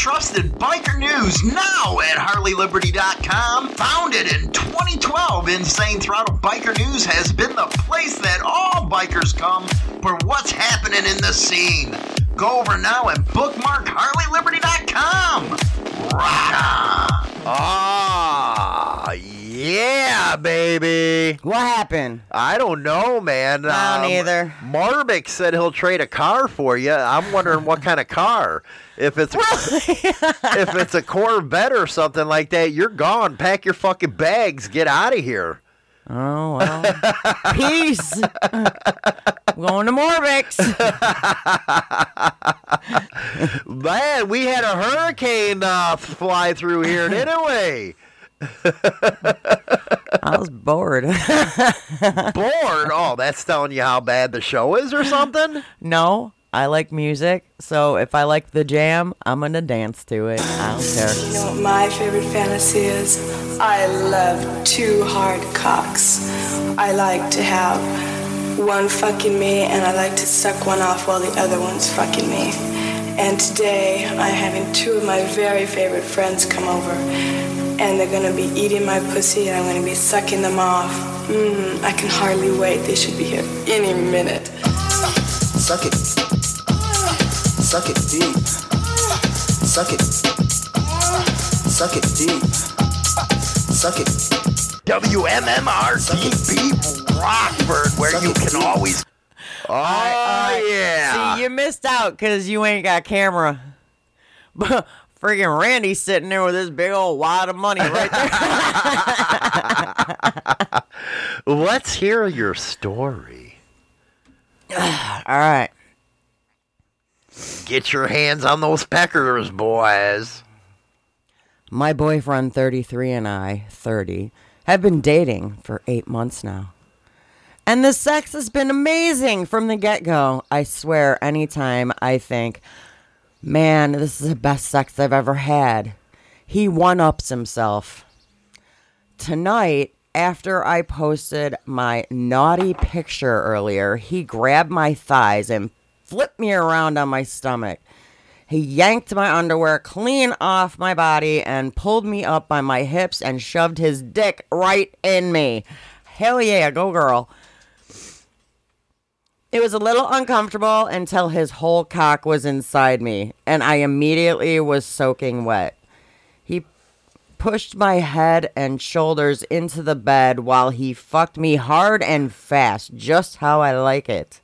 [SPEAKER 10] trusted biker news now at HarleyLiberty.com. Founded in 2012, Insane Throttle Biker News has been the place that all bikers come for what's happening in the scene. Go over now and bookmark HarleyLiberty.com. Rock on!
[SPEAKER 1] Ah, yeah, baby.
[SPEAKER 5] What happened?
[SPEAKER 1] I don't know, man.
[SPEAKER 5] I don't either.
[SPEAKER 1] Marvick said he'll trade a car for you. I'm wondering what kind of car. If it's (laughs) if it's a Corvette or something like that, you're gone. Pack your fucking bags. Get out of here.
[SPEAKER 5] Oh well. Peace. Going to Morvix. (laughs)
[SPEAKER 1] Man, we had a hurricane uh, fly through here, didn't we?
[SPEAKER 5] I was bored. (laughs)
[SPEAKER 1] Bored? Oh, that's telling you how bad the show is or something?
[SPEAKER 5] no, I like music, so if I like the jam, I'm gonna dance to it. I don't care.
[SPEAKER 11] You know what my favorite fantasy is? I love two hard cocks. I like to have one fucking me and I like to suck one off while the other one's fucking me. And today I'm having two of my very favorite friends come over and they're gonna be eating my pussy and I'm gonna be sucking them off. Mmm, I can hardly wait. They should be here any minute.
[SPEAKER 12] Suck it. Suck it deep. Suck it. Suck Suck it deep. Suck it.
[SPEAKER 1] WMMR DB Rockford, where you can always. Oh, yeah.
[SPEAKER 5] See, you missed out because you ain't got camera. (laughs) But friggin' Randy's sitting there with his big old wad of money right there. (laughs)
[SPEAKER 1] Let's hear your story. (sighs)
[SPEAKER 5] All right.
[SPEAKER 1] Get your hands on those peckers, boys.
[SPEAKER 5] My boyfriend, 33, and I, 30, have been dating for eight months now. And the sex has been amazing from the get go. I swear, anytime I think, man, this is the best sex I've ever had, he one ups himself. Tonight, after I posted my naughty picture earlier, he grabbed my thighs and flipped me around on my stomach. He yanked my underwear clean off my body and pulled me up by my hips and shoved his dick right in me. Hell yeah, go girl. It was a little uncomfortable until his whole cock was inside me, and I immediately was soaking wet. He pushed my head and shoulders into the bed while he fucked me hard and fast, just how I like it.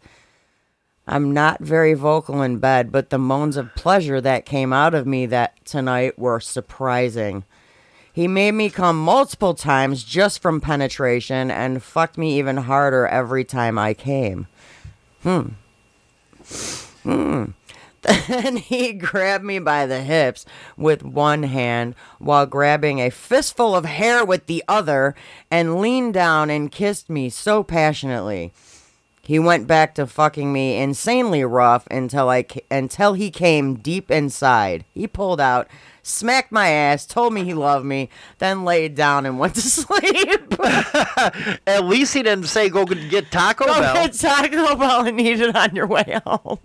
[SPEAKER 5] I'm not very vocal in bed, but the moans of pleasure that came out of me that tonight were surprising. He made me come multiple times just from penetration and fucked me even harder every time I came. Hmm. Hmm. Then he grabbed me by the hips with one hand while grabbing a fistful of hair with the other and leaned down and kissed me so passionately. He went back to fucking me insanely rough until I ca- until he came deep inside. He pulled out, smacked my ass, told me he loved me, then laid down and went to (laughs) sleep. (laughs)
[SPEAKER 1] At least he didn't say go get Taco
[SPEAKER 5] Go
[SPEAKER 1] Bell.
[SPEAKER 5] get Taco Bell and eat it on your way home.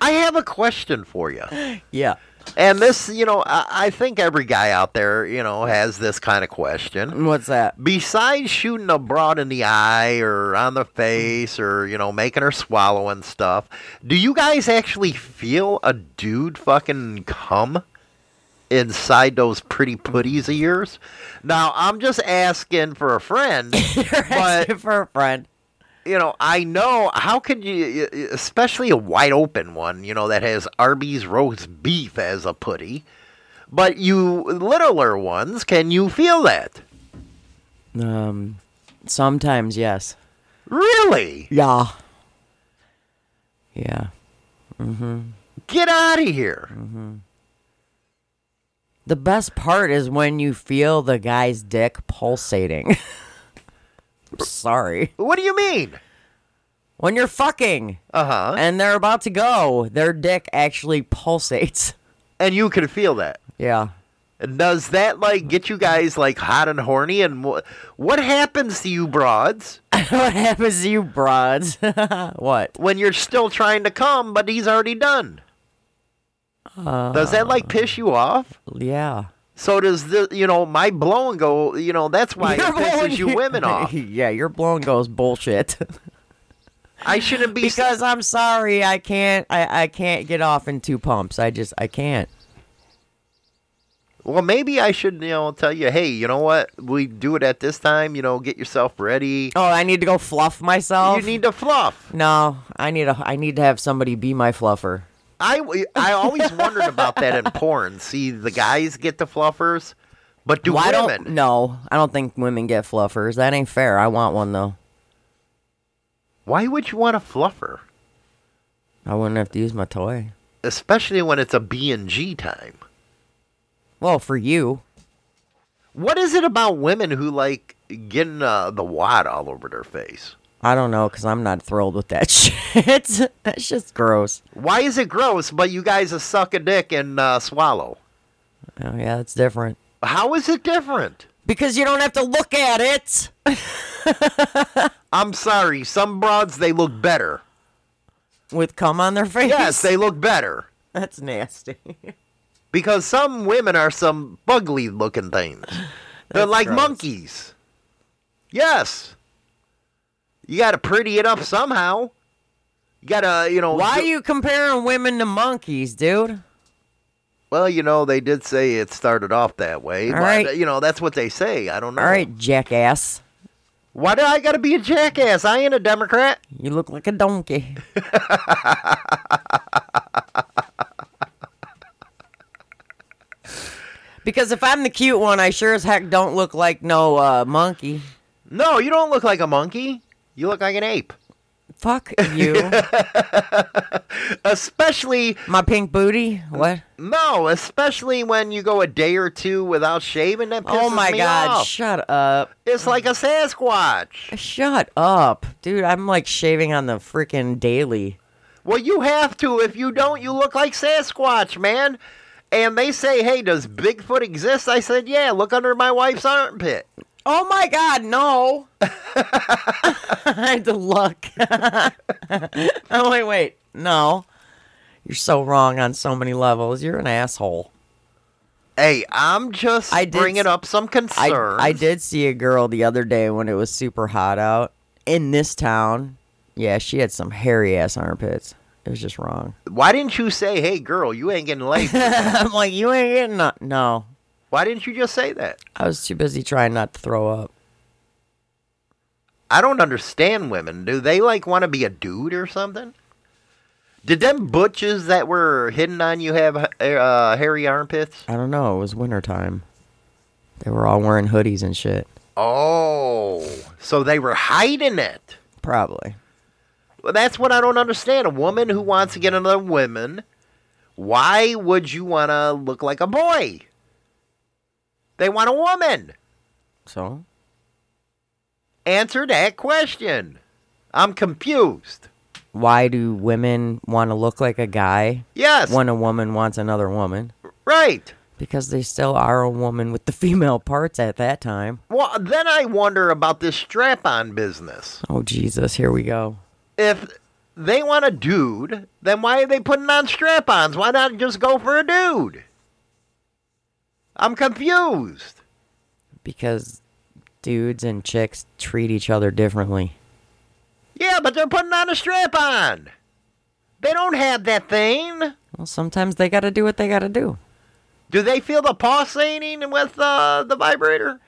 [SPEAKER 1] I have a question for you. (laughs)
[SPEAKER 5] Yeah.
[SPEAKER 1] And this, you know, I, I think every guy out there, you know, has this kind of question.
[SPEAKER 5] What's that?
[SPEAKER 1] Besides shooting a broad in the eye or on the face or, you know, making her swallow and stuff, do you guys actually feel a dude fucking come inside those pretty putties of yours? Now, I'm just asking for a friend, (laughs) but
[SPEAKER 5] for a friend.
[SPEAKER 1] You know, I know how could you, especially a wide open one, you know, that has Arby's roast beef as a putty, but you littler ones, can you feel that?
[SPEAKER 5] Um, sometimes yes.
[SPEAKER 1] Really?
[SPEAKER 5] Yeah. Yeah. Mm-hmm.
[SPEAKER 1] Get out of here. Mhm.
[SPEAKER 5] The best part is when you feel the guy's dick pulsating. (laughs) Sorry.
[SPEAKER 1] What do you mean?
[SPEAKER 5] When you're fucking
[SPEAKER 1] Uh huh.
[SPEAKER 5] and they're about to go, their dick actually pulsates.
[SPEAKER 1] And you can feel that.
[SPEAKER 5] Yeah.
[SPEAKER 1] And Does that like get you guys like hot and horny? And wh- what happens to you broads (laughs)
[SPEAKER 5] what happens to you, broads? (laughs) what?
[SPEAKER 1] when you're still trying to come, but he's already done? Does that like piss you off?
[SPEAKER 5] Yeah.
[SPEAKER 1] So does the you know my blow and go? You know that's why it
[SPEAKER 5] You're blowing-
[SPEAKER 1] pisses you women (laughs) off.
[SPEAKER 5] yeah, your blowing goes bullshit.
[SPEAKER 1] I shouldn't be
[SPEAKER 5] because I'm sorry, I can't. I, I can't get off in two pumps. I just I can't.
[SPEAKER 1] Well, maybe I should you know tell you, hey, you know what? We do it at this time. You know, get yourself ready.
[SPEAKER 5] Oh, I need to go fluff myself.
[SPEAKER 1] You need to fluff.
[SPEAKER 5] No, I need a. I need to have somebody be my fluffer.
[SPEAKER 1] I I always wondered about that in (laughs) porn. See, the guys get the fluffers, but do
[SPEAKER 5] Why
[SPEAKER 1] women?
[SPEAKER 5] don't? No, I don't think women get fluffers. That ain't fair. I want one though.
[SPEAKER 1] Why would you want a fluffer?
[SPEAKER 5] I wouldn't have to use my toy.
[SPEAKER 1] Especially when it's a B and G time.
[SPEAKER 5] Well, for you,
[SPEAKER 1] What is it about women who like getting uh, the wad all over their face?
[SPEAKER 5] I don't know because I'm not thrilled with that (laughs) shit. That's just gross.
[SPEAKER 1] Why is it gross, but you guys a suck a dick and uh, swallow?
[SPEAKER 5] Oh yeah, that's different.
[SPEAKER 1] How is it different?
[SPEAKER 5] Because you don't have to look at it.
[SPEAKER 1] I'm sorry, some broads they look better.
[SPEAKER 5] With cum on their face.
[SPEAKER 1] Yes, they look better.
[SPEAKER 5] That's nasty. (laughs)
[SPEAKER 1] Because some women are some ugly looking things. (sighs) They're like
[SPEAKER 5] gross.
[SPEAKER 1] monkeys. Yes. You got to pretty it up somehow. You got to, you know.
[SPEAKER 5] Why
[SPEAKER 1] do-
[SPEAKER 5] are you comparing women to monkeys, dude?
[SPEAKER 1] Well, you know, they did say it started off that way,
[SPEAKER 5] All
[SPEAKER 1] but
[SPEAKER 5] right.
[SPEAKER 1] you know, that's what they say. I don't know.
[SPEAKER 5] All right, jackass.
[SPEAKER 1] Why do I got to be a jackass? I ain't a Democrat.
[SPEAKER 5] You look like a donkey. (laughs) because if I'm the cute one, I sure as heck don't look like no uh, monkey.
[SPEAKER 1] No, you don't look like a monkey. You look like an ape.
[SPEAKER 5] Fuck you. (laughs)
[SPEAKER 1] Especially
[SPEAKER 5] my pink booty. What?
[SPEAKER 1] No, especially when you go a day or two without shaving. That oh pisses
[SPEAKER 5] Oh my
[SPEAKER 1] me
[SPEAKER 5] god,
[SPEAKER 1] off.
[SPEAKER 5] shut up.
[SPEAKER 1] It's like a Sasquatch.
[SPEAKER 5] Shut up. Dude, I'm like shaving on the freaking daily.
[SPEAKER 1] Well, you have to. If you don't, you look like Sasquatch, man. And they say, hey, does Bigfoot exist? I said, yeah, look under my wife's armpit.
[SPEAKER 5] Oh my god, no. (laughs) I had to look. (laughs) oh, wait, wait. No. You're so wrong on so many levels. You're an asshole.
[SPEAKER 1] Hey, I'm just
[SPEAKER 5] I did
[SPEAKER 1] bringing up some
[SPEAKER 5] I,
[SPEAKER 1] concerns.
[SPEAKER 5] I did see a girl the other day when it was super hot out in this town. Yeah, she had some hairy ass armpits. It was just wrong.
[SPEAKER 1] Why didn't you say, hey, girl, you ain't getting laid? (laughs)
[SPEAKER 5] I'm like, you ain't getting no. no.
[SPEAKER 1] Why didn't you just say that?
[SPEAKER 5] I was too busy trying not to throw up.
[SPEAKER 1] I don't understand women. Do they like want to be a dude or something? Did them butches that were hitting on you have uh, hairy armpits?
[SPEAKER 5] I don't know. It was wintertime. They were all wearing hoodies and shit.
[SPEAKER 1] Oh, so they were hiding it.
[SPEAKER 5] Probably.
[SPEAKER 1] Well, that's what I don't understand. A woman who wants to get another woman, why would you want to look like a boy? They want a woman.
[SPEAKER 5] So?
[SPEAKER 1] Answer that question. I'm confused.
[SPEAKER 5] Why do women want to look like a guy?
[SPEAKER 1] Yes.
[SPEAKER 5] When a woman wants another woman?
[SPEAKER 1] Right.
[SPEAKER 5] Because they still are a woman with the (laughs) female parts at that time.
[SPEAKER 1] Well, then I wonder about this strap on business.
[SPEAKER 5] Oh, Jesus. Here we go.
[SPEAKER 1] If they want a dude, then why are they putting on strap ons? Why not just go for a dude? I'm confused.
[SPEAKER 5] Because dudes and chicks treat each other differently.
[SPEAKER 1] Yeah, but they're putting on a strap on. They don't have that thing.
[SPEAKER 5] Well, sometimes they got to do what they got to do.
[SPEAKER 1] Do they feel the pulsating with uh, the vibrator?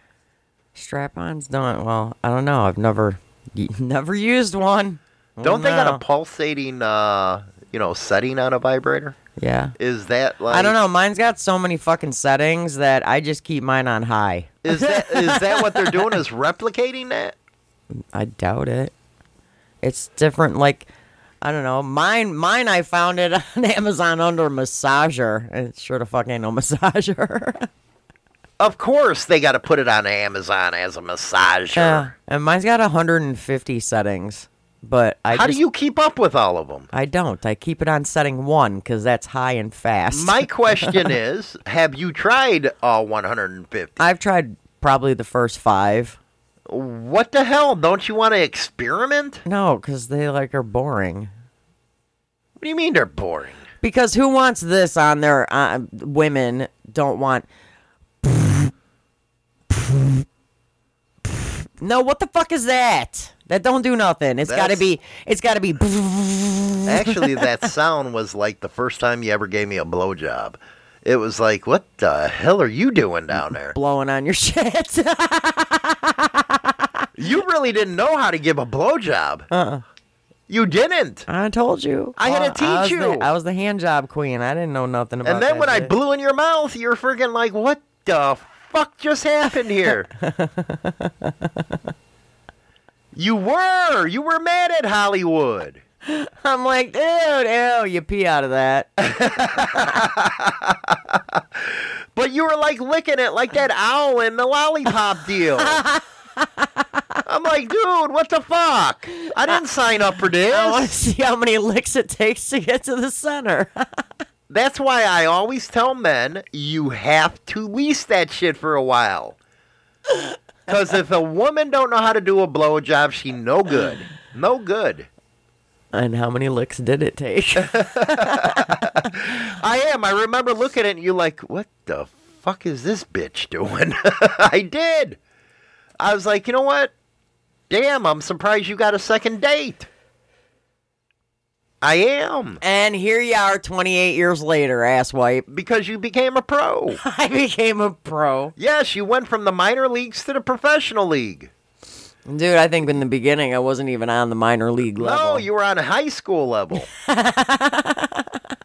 [SPEAKER 5] Strap-ons don't. Well, I don't know. I've never, (laughs) never used one.
[SPEAKER 1] Don't they got
[SPEAKER 5] know.
[SPEAKER 1] a pulsating, uh, you know, setting on a vibrator?
[SPEAKER 5] Yeah.
[SPEAKER 1] Is that like?
[SPEAKER 5] I don't know. Mine's got so many fucking settings that I just keep mine on high.
[SPEAKER 1] Is that (laughs) is that what they're doing? Is replicating that?
[SPEAKER 5] I doubt it. It's different. Like, I don't know. Mine, mine. I found it on (laughs) Amazon under massager. and It sure the fuck ain't no massager. (laughs)
[SPEAKER 1] Of course, they got to put it on Amazon as a massager.
[SPEAKER 5] yeah. And mine's got 150 settings, but I
[SPEAKER 1] How
[SPEAKER 5] just,
[SPEAKER 1] do you keep up with all of them?
[SPEAKER 5] I don't. I keep it on setting one because that's high and fast.
[SPEAKER 1] My (laughs) question is, have you tried all 150?
[SPEAKER 5] I've tried probably the first five.
[SPEAKER 1] What the hell? Don't you want to experiment?
[SPEAKER 5] No, because they like are boring.
[SPEAKER 1] What do you mean they're boring?
[SPEAKER 5] Because who wants this on their uh, women don't want. (laughs) No, what the fuck is that? That don't do nothing. It's got to be. It's got to be. (laughs)
[SPEAKER 1] Actually, that sound was like the first time you ever gave me a blowjob. It was like, what the hell are you doing down there?
[SPEAKER 5] blowing on your (laughs) shit.
[SPEAKER 1] You really didn't know how to give a blowjob.
[SPEAKER 5] Uh-uh.
[SPEAKER 1] You didn't.
[SPEAKER 5] I told you.
[SPEAKER 1] I had to
[SPEAKER 5] Uh, I was
[SPEAKER 1] teach
[SPEAKER 5] the-
[SPEAKER 1] you.
[SPEAKER 5] I was the hand job queen. I didn't know nothing about.
[SPEAKER 1] And then when I blew in your mouth, you're freaking like, what the fuck just happened here? (laughs) you were. You were mad at Hollywood. (laughs)
[SPEAKER 5] I'm like, dude, ew, you pee out of that. (laughs)
[SPEAKER 1] But you were like licking it like that owl in the lollipop deal. (laughs) I'm like, dude, what the fuck? I didn't sign up for this.
[SPEAKER 5] I want to see how many licks it takes to get to the center.
[SPEAKER 1] That's why I always tell men you have to lease that shit for a while. Because if a woman don't know how to do a blowjob, she no good. No good.
[SPEAKER 5] and how many licks did it take? (laughs)
[SPEAKER 1] I am. I remember looking at you like, what the fuck is this bitch doing? (laughs) I did. I was like, you know what? Damn, I'm surprised you got a second date. I am.
[SPEAKER 5] And here you are 28 years later, asswipe.
[SPEAKER 1] Because you became a pro. (laughs)
[SPEAKER 5] I became a pro.
[SPEAKER 1] Yes, you went from the minor leagues to the professional league.
[SPEAKER 5] Dude, I think in the beginning I wasn't even on the minor league level.
[SPEAKER 1] No, you were on a high school level. (laughs)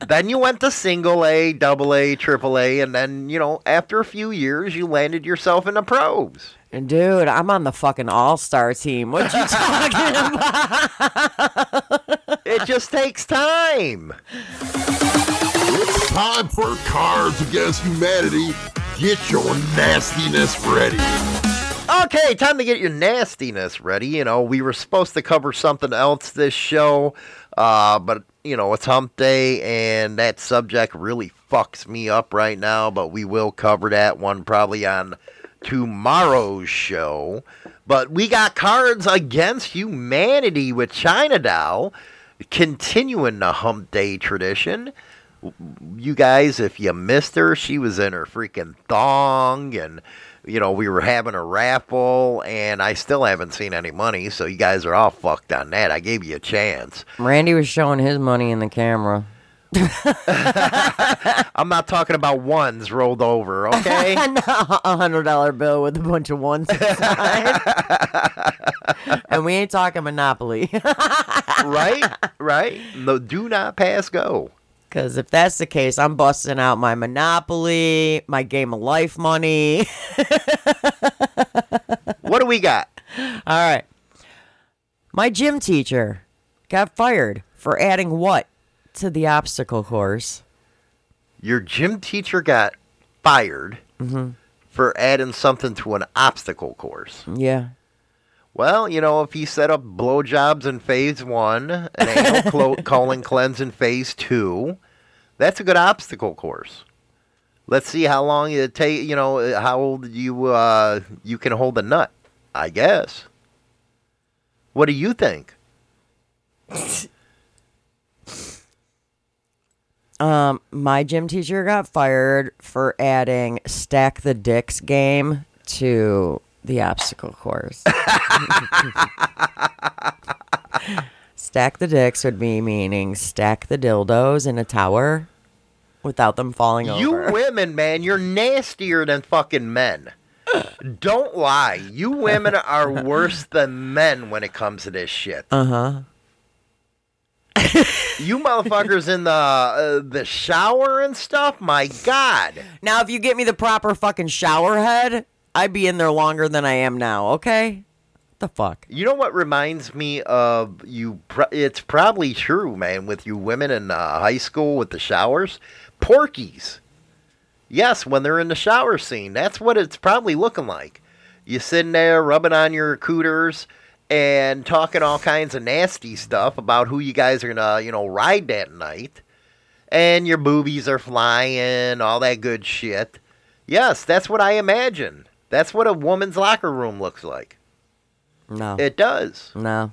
[SPEAKER 1] then you went to single A, double A, triple A, and then, you know, after a few years, you landed yourself in the pros.
[SPEAKER 5] And dude, I'm on the fucking all star team. What you (laughs) talking about?
[SPEAKER 1] It just takes time.
[SPEAKER 13] It's time for Cards Against Humanity. Get your nastiness ready.
[SPEAKER 1] Okay, time to get your nastiness ready. You know, we were supposed to cover something else this show, uh, but, you know, it's hump day, and that subject really fucks me up right now, but we will cover that one probably on tomorrow's show. But we got Cards Against Humanity with China Doll, continuing the hump day tradition. You guys, if you missed her, she was in her freaking thong and you know, we were having a raffle, and I still haven't seen any money, so you guys are all fucked on that. I gave you a chance.
[SPEAKER 5] Randy was showing his money in the camera. (laughs)
[SPEAKER 1] I'm not talking about ones rolled over, okay? (laughs)
[SPEAKER 5] A hundred dollar bill with a bunch of ones inside. (laughs) and we ain't talking Monopoly.
[SPEAKER 1] right? Right? No, do not pass go.
[SPEAKER 5] Because if that's the case, I'm busting out my Monopoly, my Game of Life money. (laughs)
[SPEAKER 1] what do we got?
[SPEAKER 5] All right. My gym teacher got fired for adding what to the obstacle course?
[SPEAKER 1] Your gym teacher got fired mm-hmm. for adding something to an obstacle course.
[SPEAKER 5] Yeah.
[SPEAKER 1] Well, you know, if he set up blowjobs in phase one, an anal (laughs) clo- colon cleanse in phase two, that's a good obstacle course. Let's see how long it take. You know, how old you uh, you can hold a nut. I guess. What do you think? (laughs)
[SPEAKER 5] Um, my gym teacher got fired for adding stack the dicks game to the obstacle course. (laughs) (laughs) stack the dicks would be meaning stack the dildos in a tower without them falling
[SPEAKER 1] You
[SPEAKER 5] over.
[SPEAKER 1] You (laughs) women, man, you're nastier than fucking men. Don't lie. You women are (laughs) worse than men when it comes to this shit.
[SPEAKER 5] Uh huh.
[SPEAKER 1] You motherfuckers in the uh, the shower and stuff. My God.
[SPEAKER 5] Now, if you get me the proper fucking shower head, I'd be in there longer than I am now. Okay. The fuck.
[SPEAKER 1] You know what reminds me of you? It's probably true, man. With you women in uh, high school with the showers, Porky's. Yes, when they're in the shower scene, that's what it's probably looking like. You sitting there rubbing on your cooters and talking all kinds of nasty stuff about who you guys are gonna, you know, ride that night, and your boobies are flying, all that good shit. Yes, that's what I imagine. That's what a woman's locker room looks like.
[SPEAKER 5] No.
[SPEAKER 1] It does.
[SPEAKER 5] No.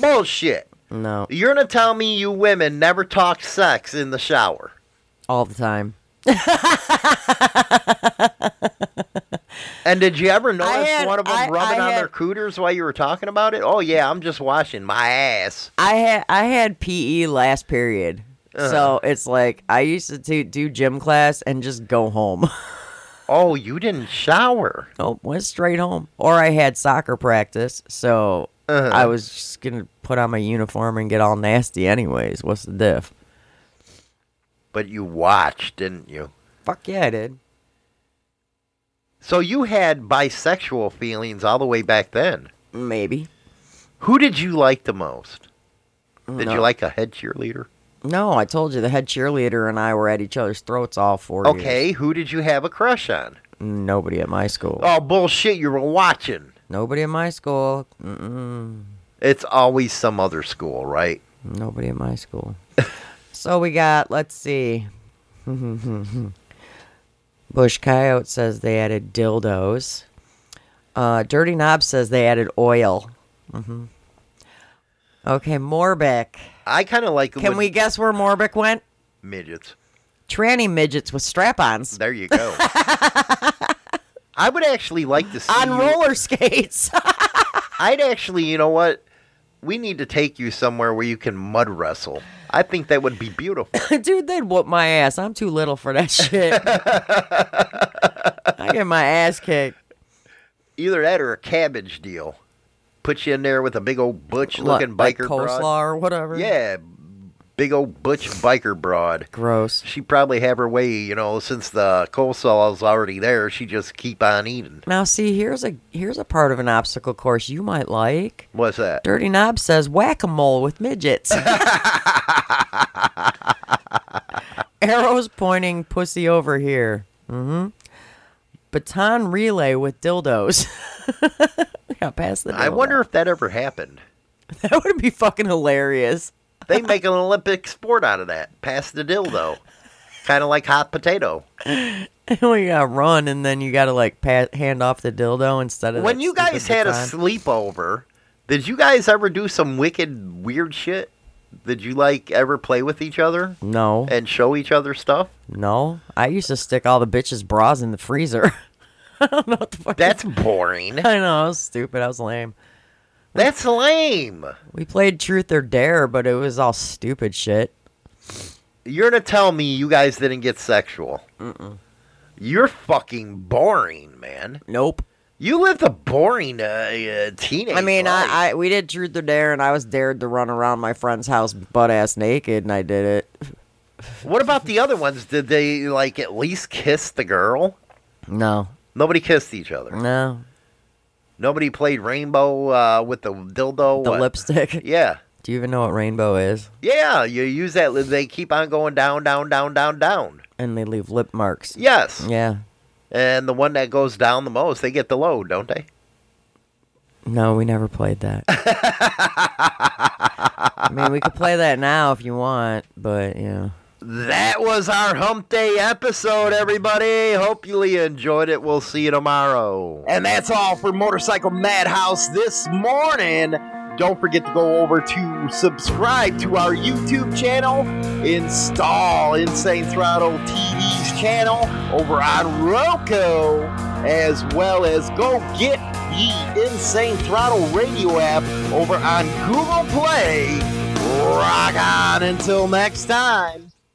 [SPEAKER 1] Bullshit.
[SPEAKER 5] No.
[SPEAKER 1] You're gonna tell me you women never talk sex in the shower?
[SPEAKER 5] All the time.
[SPEAKER 1] And did you ever notice
[SPEAKER 5] had-
[SPEAKER 1] one of them
[SPEAKER 5] I-
[SPEAKER 1] rubbing
[SPEAKER 5] I
[SPEAKER 1] on
[SPEAKER 5] had-
[SPEAKER 1] their cooters while you were talking about it? Oh yeah, I'm just washing my ass.
[SPEAKER 5] I had I had PE last period.
[SPEAKER 1] Uh-huh.
[SPEAKER 5] So it's like I used to do, do gym class and just go home. (laughs)
[SPEAKER 1] Oh, you didn't shower.
[SPEAKER 5] oh, went straight home. Or I had soccer practice, so
[SPEAKER 1] Uh-huh.
[SPEAKER 5] I was just gonna put on my uniform and get all nasty anyways. What's the diff?
[SPEAKER 1] But you watched, didn't you?
[SPEAKER 5] Fuck yeah, I did.
[SPEAKER 1] So you had bisexual feelings all the way back then.
[SPEAKER 5] Maybe.
[SPEAKER 1] Who did you like the most? Did
[SPEAKER 5] No.
[SPEAKER 1] you like a head cheerleader?
[SPEAKER 5] No, I told you the head cheerleader and I were at each other's throats all four years.
[SPEAKER 1] Okay, who did you have a crush on?
[SPEAKER 5] Nobody at my school.
[SPEAKER 1] Oh bullshit, you were watching.
[SPEAKER 5] Nobody at my school. Mm-mm.
[SPEAKER 1] It's always some other school, right?
[SPEAKER 5] Nobody at my school. (laughs) so we got, let's see. (laughs) Bush Coyote says they added dildos. Uh, Dirty Knob says they added oil. hmm Okay, Morbic.
[SPEAKER 1] I kind of like.
[SPEAKER 5] Can
[SPEAKER 1] when-
[SPEAKER 5] we guess where Morbic went?
[SPEAKER 1] midgets?
[SPEAKER 5] Tranny midgets with strap-ons
[SPEAKER 1] There you go. (laughs) I would actually like to see
[SPEAKER 5] on
[SPEAKER 1] you-
[SPEAKER 5] roller skates. (laughs)
[SPEAKER 1] I'd actually, you know what? We need to take you somewhere where you can mud wrestle. I think that would be beautiful. (laughs)
[SPEAKER 5] Dude, they'd whoop my ass. I'm too little for that shit. I get my ass kicked.
[SPEAKER 1] Either that or a cabbage deal. Put you in there with a big old butch looking
[SPEAKER 5] like
[SPEAKER 1] biker
[SPEAKER 5] coleslaw
[SPEAKER 1] broad.
[SPEAKER 5] or whatever.
[SPEAKER 1] Yeah, big old butch biker broad.
[SPEAKER 5] Gross.
[SPEAKER 1] She probably have her way, you know, since the coleslaw's already there. She just keep on eating.
[SPEAKER 5] Now, see, here's a here's a part of an obstacle course you might like.
[SPEAKER 1] What's that?
[SPEAKER 5] Dirty Knob says whack a mole with midgets. (laughs) Arrows pointing pussy over here. Mm-hmm. Baton relay with dildos. (laughs) (laughs) Got past the.
[SPEAKER 1] I wonder if that ever happened. (laughs)
[SPEAKER 5] that would be fucking hilarious. (laughs)
[SPEAKER 1] They make an Olympic sport out of that. Pass the dildo. Kind of like hot potato.
[SPEAKER 5] well, you gotta run, and then you gotta like pat, hand off the dildo instead of.
[SPEAKER 1] When you guys had a sleepover, did you guys ever do some wicked weird shit? Did you like ever play with each other
[SPEAKER 5] No,
[SPEAKER 1] and show each other stuff?
[SPEAKER 5] no. I used to stick all the bitches' bras in the freezer. I don't know what the fuck.
[SPEAKER 1] That's boring.
[SPEAKER 5] I know. I was stupid. I was lame.
[SPEAKER 1] That's lame.
[SPEAKER 5] We played Truth or Dare, but it was all stupid shit.
[SPEAKER 1] You're gonna tell me you guys didn't get sexual?
[SPEAKER 5] Mm-mm.
[SPEAKER 1] You're fucking boring, man.
[SPEAKER 5] Nope.
[SPEAKER 1] You lived a boring uh, uh, teenage.
[SPEAKER 5] I mean,
[SPEAKER 1] life.
[SPEAKER 5] I, I we did Truth or Dare, and I was dared to run around my friend's house butt ass naked, and I did it.
[SPEAKER 1] What about the other ones? Did they like at least kiss the girl?
[SPEAKER 5] No,
[SPEAKER 1] Nobody kissed each other.
[SPEAKER 5] no,
[SPEAKER 1] Nobody played rainbow uh, with the dildo.
[SPEAKER 5] the
[SPEAKER 1] what?
[SPEAKER 5] lipstick. (laughs)
[SPEAKER 1] Yeah,
[SPEAKER 5] Do you even know what rainbow is?
[SPEAKER 1] yeah. You use that. They keep on going down, down, down, down, down.
[SPEAKER 5] And they leave lip marks.
[SPEAKER 1] Yes.
[SPEAKER 5] Yeah.
[SPEAKER 1] And the one that goes down the most, they get the load, don't they?
[SPEAKER 5] No, we never played that. (laughs) I mean, we could play that now if you want, but yeah.
[SPEAKER 1] That was our hump day episode, everybody. Hope you enjoyed it. We'll see you tomorrow. And that's all for Motorcycle Madhouse this morning. Don't forget to go over to subscribe to our YouTube channel, install Insane Throttle TV's channel over on Roku, as well as go get the Insane Throttle radio app over on Google Play. Rock on until next time.